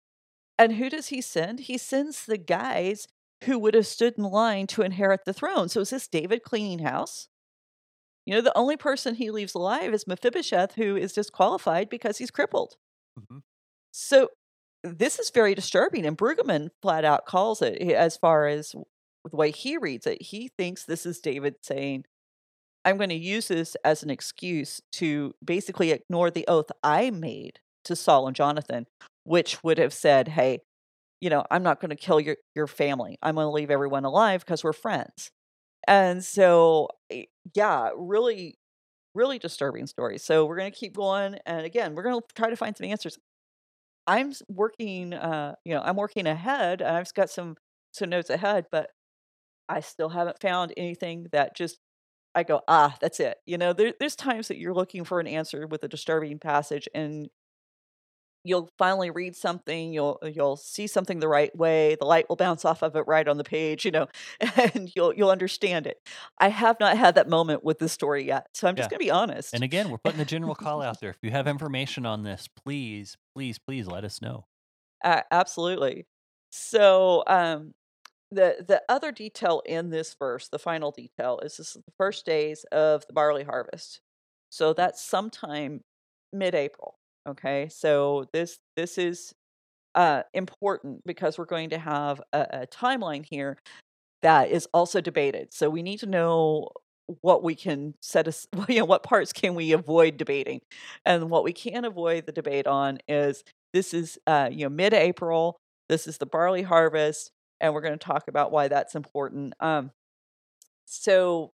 And who does he send? He sends the guys who would have stood in line to inherit the throne. So is this David cleaning house? You know, the only person he leaves alive is Mephibosheth, who is disqualified because he's crippled. hmm So this is very disturbing, and Brueggemann flat out calls it as far as the way he reads it. He thinks this is David saying, "I'm going to use this as an excuse to basically ignore the oath I made to Saul and Jonathan, which would have said, "Hey, you know, I'm not going to kill your your family. I'm going to leave everyone alive because we're friends." And so, yeah, really, really disturbing story. So we're going to keep going, and again, we're going to try to find some answers. I'm working, uh, you know, I'm working ahead, and I've got some some notes ahead, but I still haven't found anything that just I go, ah, that's it. You know, there, there's times that you're looking for an answer with a disturbing passage, and you'll finally read something, you'll you'll see something the right way, the light will bounce off of it right on the page, you know, and you'll you'll understand it. I have not had that moment with this story yet, so I'm just Yeah. going to be honest. And again, we're putting the general call out there. If you have information on this, please, please, please let us know. A- absolutely. So, um, the the other detail in this verse, the final detail, is this is the first days of the barley harvest. So that's sometime mid-April. Okay, so this this is uh, important because we're going to have a, a timeline here that is also debated. So we need to know what we can set us, you know, what parts can we avoid debating, and what we can avoid the debate on is this is, uh, you know, mid-April. This is the barley harvest, and we're going to talk about why that's important. Um, so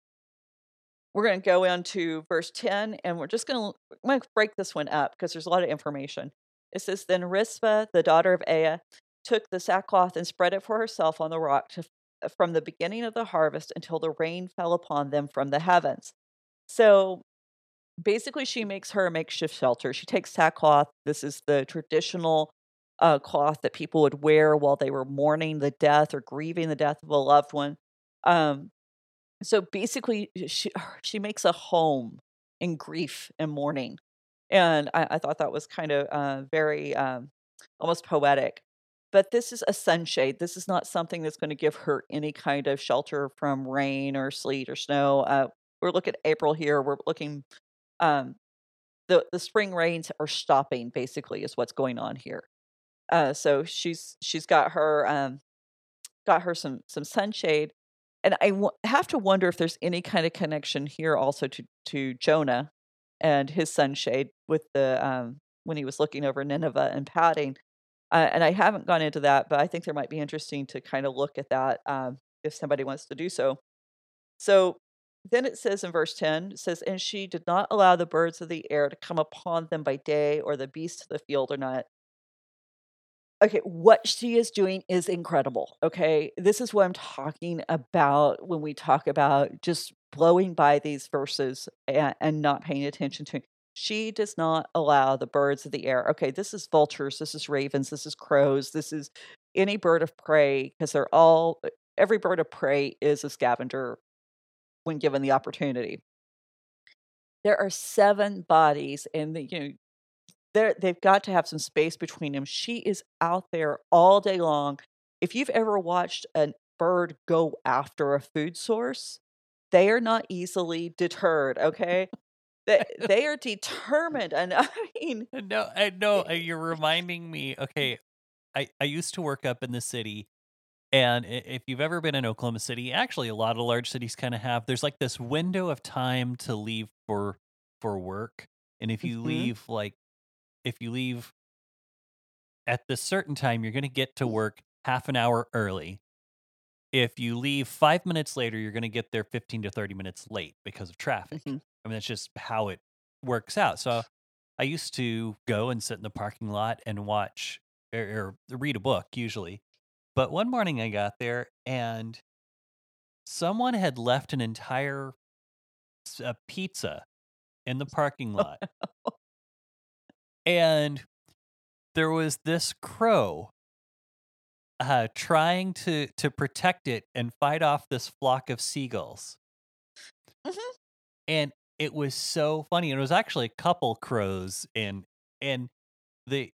we're going to go into verse 10 and we're just going to going to break this one up because there's a lot of information. It says then Rizpah, the daughter of Aiah, took the sackcloth and spread it for herself on the rock to, from the beginning of the harvest until the rain fell upon them from the heavens. So basically she makes her a makeshift shelter. She takes sackcloth. This is the traditional uh, cloth that people would wear while they were mourning the death or grieving the death of a loved one. Um, so basically, she she makes a home in grief and mourning, and I, I thought that was kind of uh, very um, almost poetic. But this is a sunshade. This is not something that's going to give her any kind of shelter from rain or sleet or snow. Uh, we're looking at April here. We're looking. Um, the the spring rains are stopping. Basically, is what's going on here. Uh, so she's she's got her um, got her some some sunshade and I w- have to wonder if there's any kind of connection here also to to Jonah and his sunshade with the um, when he was looking over Nineveh and pouting. Uh, and I haven't gone into that, but I think there might be interesting to kind of look at that um, if somebody wants to do so. So then it says in verse 10, it says, And she did not allow the birds of the air to come upon them by day, or the beasts of the field or not. Okay, what she is doing is incredible. Okay, this is what I'm talking about when we talk about just blowing by these verses and, and not paying attention to. It. She does not allow the birds of the air. Okay, this is vultures, this is ravens, this is crows, this is any bird of prey, because they're all, every bird of prey is a scavenger when given the opportunity. There are seven bodies, and the, you know, they're, they've got to have some space between them. She is out there all day long. If you've ever watched a bird go after a food source, they are not easily deterred. Okay, they they are determined, and I mean, No, I know you're reminding me. Okay, I I used to work up in the city, and if you've ever been in Oklahoma City, actually a lot of large cities kind of have. There's like this window of time to leave for for work, and if you Mhm. leave like if you leave at this certain time, you're going to get to mm. work half an hour early. If you leave five minutes later, you're going to get there 15 to 30 minutes late because of traffic. Mhm. I mean, that's just how it works out. So I used to go and sit in the parking lot and watch or, or read a book usually. But one morning I got there and someone had left an entire a pizza in the parking lot. And there was this crow uh, trying to to protect it and fight off this flock of seagulls. Mhm. And it was so funny. And it was actually a couple crows and and the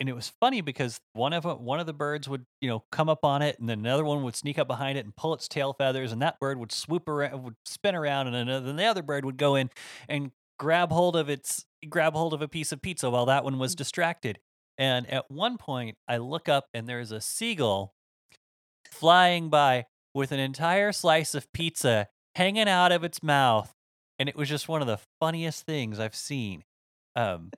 and it was funny because one of one of the birds would you know come up on it, and then another one would sneak up behind it and pull its tail feathers, and that bird would swoop around, would spin around, and another, then the other bird would go in and grab hold of its grab hold of a piece of pizza while that one was distracted. And at one point, I look up and there's a seagull flying by with an entire slice of pizza hanging out of its mouth, and it was just one of the funniest things I've seen. Um,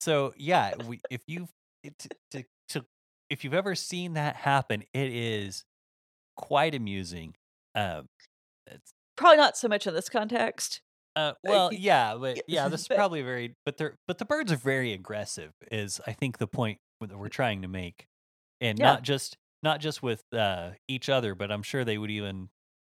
so yeah, we, if you to, to, to if you've ever seen that happen, it is quite amusing. Um, it's, Probably not so much in this context. Uh, well, yeah, but yeah, this is probably very, but they're but the birds are very aggressive. Is I think the point that we're trying to make, and Yeah. not just not just with uh, each other, but I'm sure they would even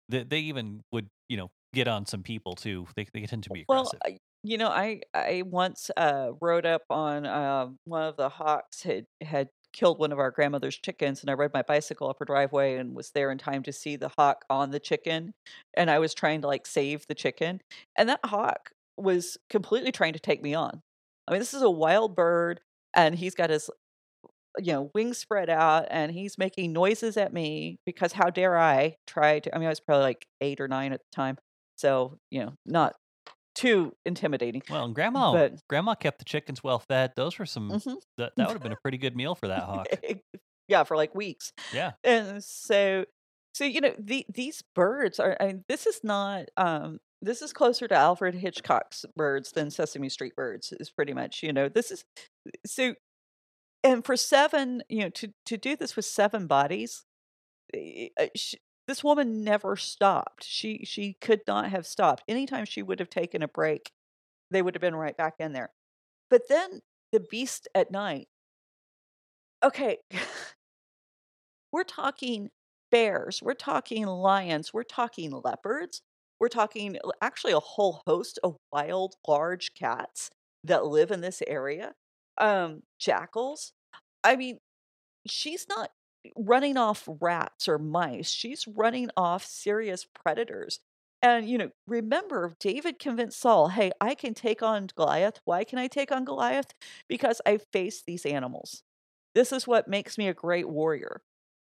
they, they even would you know get on some people too. They they tend to be Well, aggressive. I- you know, I I once uh, rode up on uh, one of the hawks had had killed one of our grandmother's chickens, and I rode my bicycle up her driveway and was there in time to see the hawk on the chicken, and I was trying to like save the chicken, and that hawk was completely trying to take me on. I mean, this is a wild bird, and he's got his you know wings spread out and he's making noises at me because how dare i try to i mean i was probably like eight or nine at the time so you know not too intimidating well, and grandma but- grandma kept the chickens well fed. Those were some Mhm. that that would have been a pretty good meal for that hawk. yeah for like weeks Yeah. and so so you know the, these birds are I mean, this is not um this is closer to alfred hitchcock's birds than sesame street birds is pretty much you know this is so and for seven you know to to do this with seven bodies eh, sh this woman never stopped. She she could not have stopped. Anytime she would have taken a break they would have been right back in there. But then the beast at night okay. We're talking bears we're talking lions we're talking leopards we're talking actually a whole host of wild large cats that live in this area um jackals. I mean she's not running off rats or mice she's running off serious predators. And you know remember david convinced saul hey i can take on goliath. Why can i take on goliath? Because i face these animals. This is what makes me a great warrior.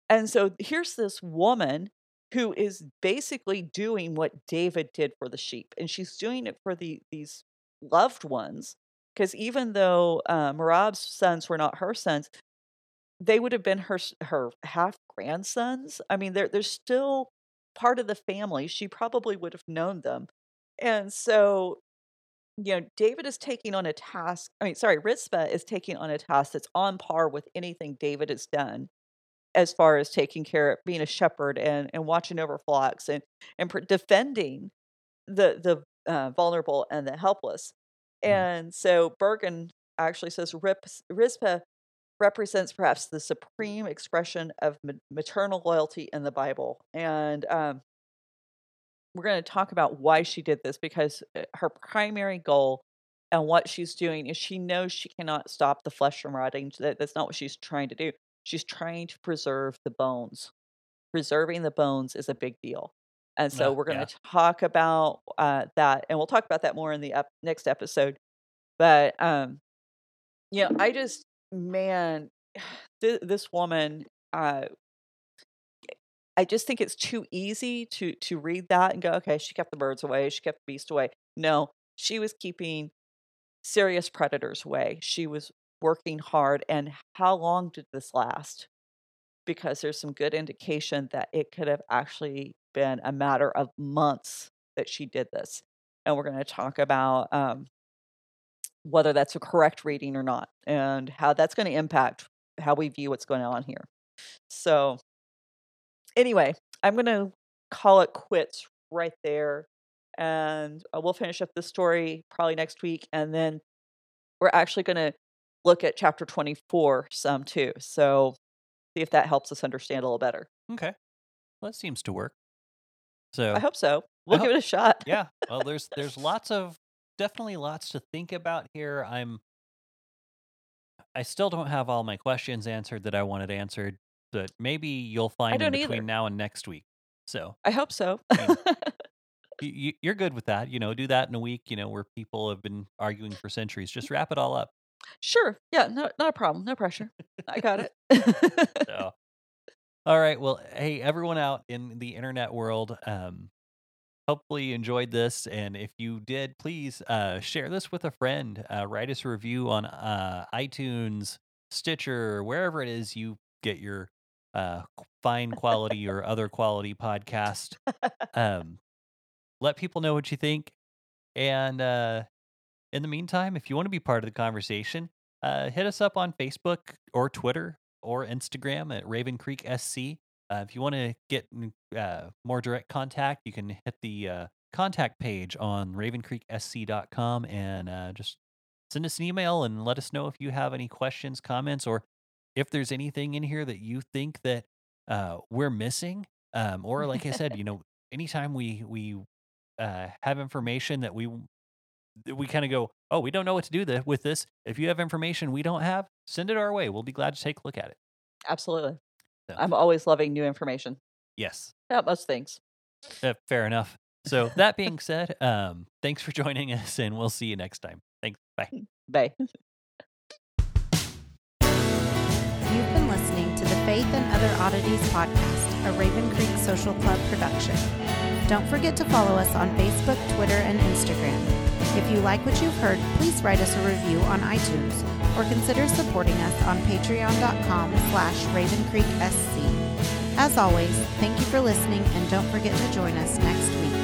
And so here's this woman who is basically doing what David did for the sheep, and she's doing it for the these loved ones. Because even though uh, sons were not her sons, they would have been her her half grandsons. I mean, they're they're still part of the family. She probably would have known them, and so you know, David is taking on a task. I mean, sorry, Rizpah is taking on a task that's on par with anything David has done as far as taking care of being a shepherd and, and watching over flocks and and pr- defending the the uh, vulnerable and the helpless. Mhm. And so Bergen actually says Rip, Rizpah represents perhaps the supreme expression of maternal loyalty in the Bible. And um, we're going to talk about why she did this because uh, her primary goal and what she's doing is she knows she cannot stop the flesh from rotting. That, that's not what she's trying to do. She's trying to preserve the bones. Preserving the bones is a big deal. And so we're going yeah. to talk about uh, that, and we'll talk about that more in the ep- next episode. But um, you know, I just man, th- this woman, uh, I just think it's too easy to to read that and go, okay, she kept the birds away, she kept the beast away. No, she was keeping serious predators away. She was working hard. And how long did this last? Because there's some good indication that it could have actually been a matter of months that she did this. And we're going to talk about um, whether that's a correct reading or not and how that's going to impact how we view what's going on here. So, anyway, I'm going to call it quits right there. And uh, we'll finish up the story probably next week. And then we're actually going to look at chapter 24 some too. So, see if that helps us understand a little better. Okay. Well, that seems to work. So I hope so. We'll give it a shot. yeah. Well, there's there's lots of definitely lots to think about here. I'm I still don't have all my questions answered that I wanted answered, but maybe you'll find them between either. now and next week. So I hope so. you, you, you're good with that. You know, do that in a week. You know, where people have been arguing for centuries. Just wrap it all up. Sure. Yeah. No, not a problem. No pressure. I got it. So, all right. Well, hey, everyone out in the internet world, um, hopefully you enjoyed this. And if you did, please uh, share this with a friend. Uh, write us a review on uh, iTunes, Stitcher, wherever it is you get your uh, fine quality or other quality podcast. Um, let people know what you think. And uh, in the meantime, if you want to be part of the conversation, uh, hit us up on Facebook or Twitter or Instagram at Raven Creek SC. Uh, if you want to get uh, more direct contact, you can hit the uh, contact page on ravencreeksc.com and uh, just send us an email and let us know if you have any questions, comments, or if there's anything in here that you think that uh, we're missing. Um, or like I said, you know, anytime we we uh, have information that we we kind of go, oh, we don't know what to do th- with this. If you have information we don't have, send it our way. We'll be glad to take a look at it. Absolutely. So, I'm always loving new information yes, about most things. uh, fair enough. So that being said, um, thanks for joining us, and we'll see you next time. Thanks. Bye. Bye. You've been listening to the Faith and Other Oddities podcast, a Raven Creek Social Club production. Don't forget to follow us on Facebook, Twitter, and Instagram. If you like what you've heard, please write us a review on iTunes or consider supporting us on patreon.com slash ravencreeksc. As always, thank you for listening and don't forget to join us next week.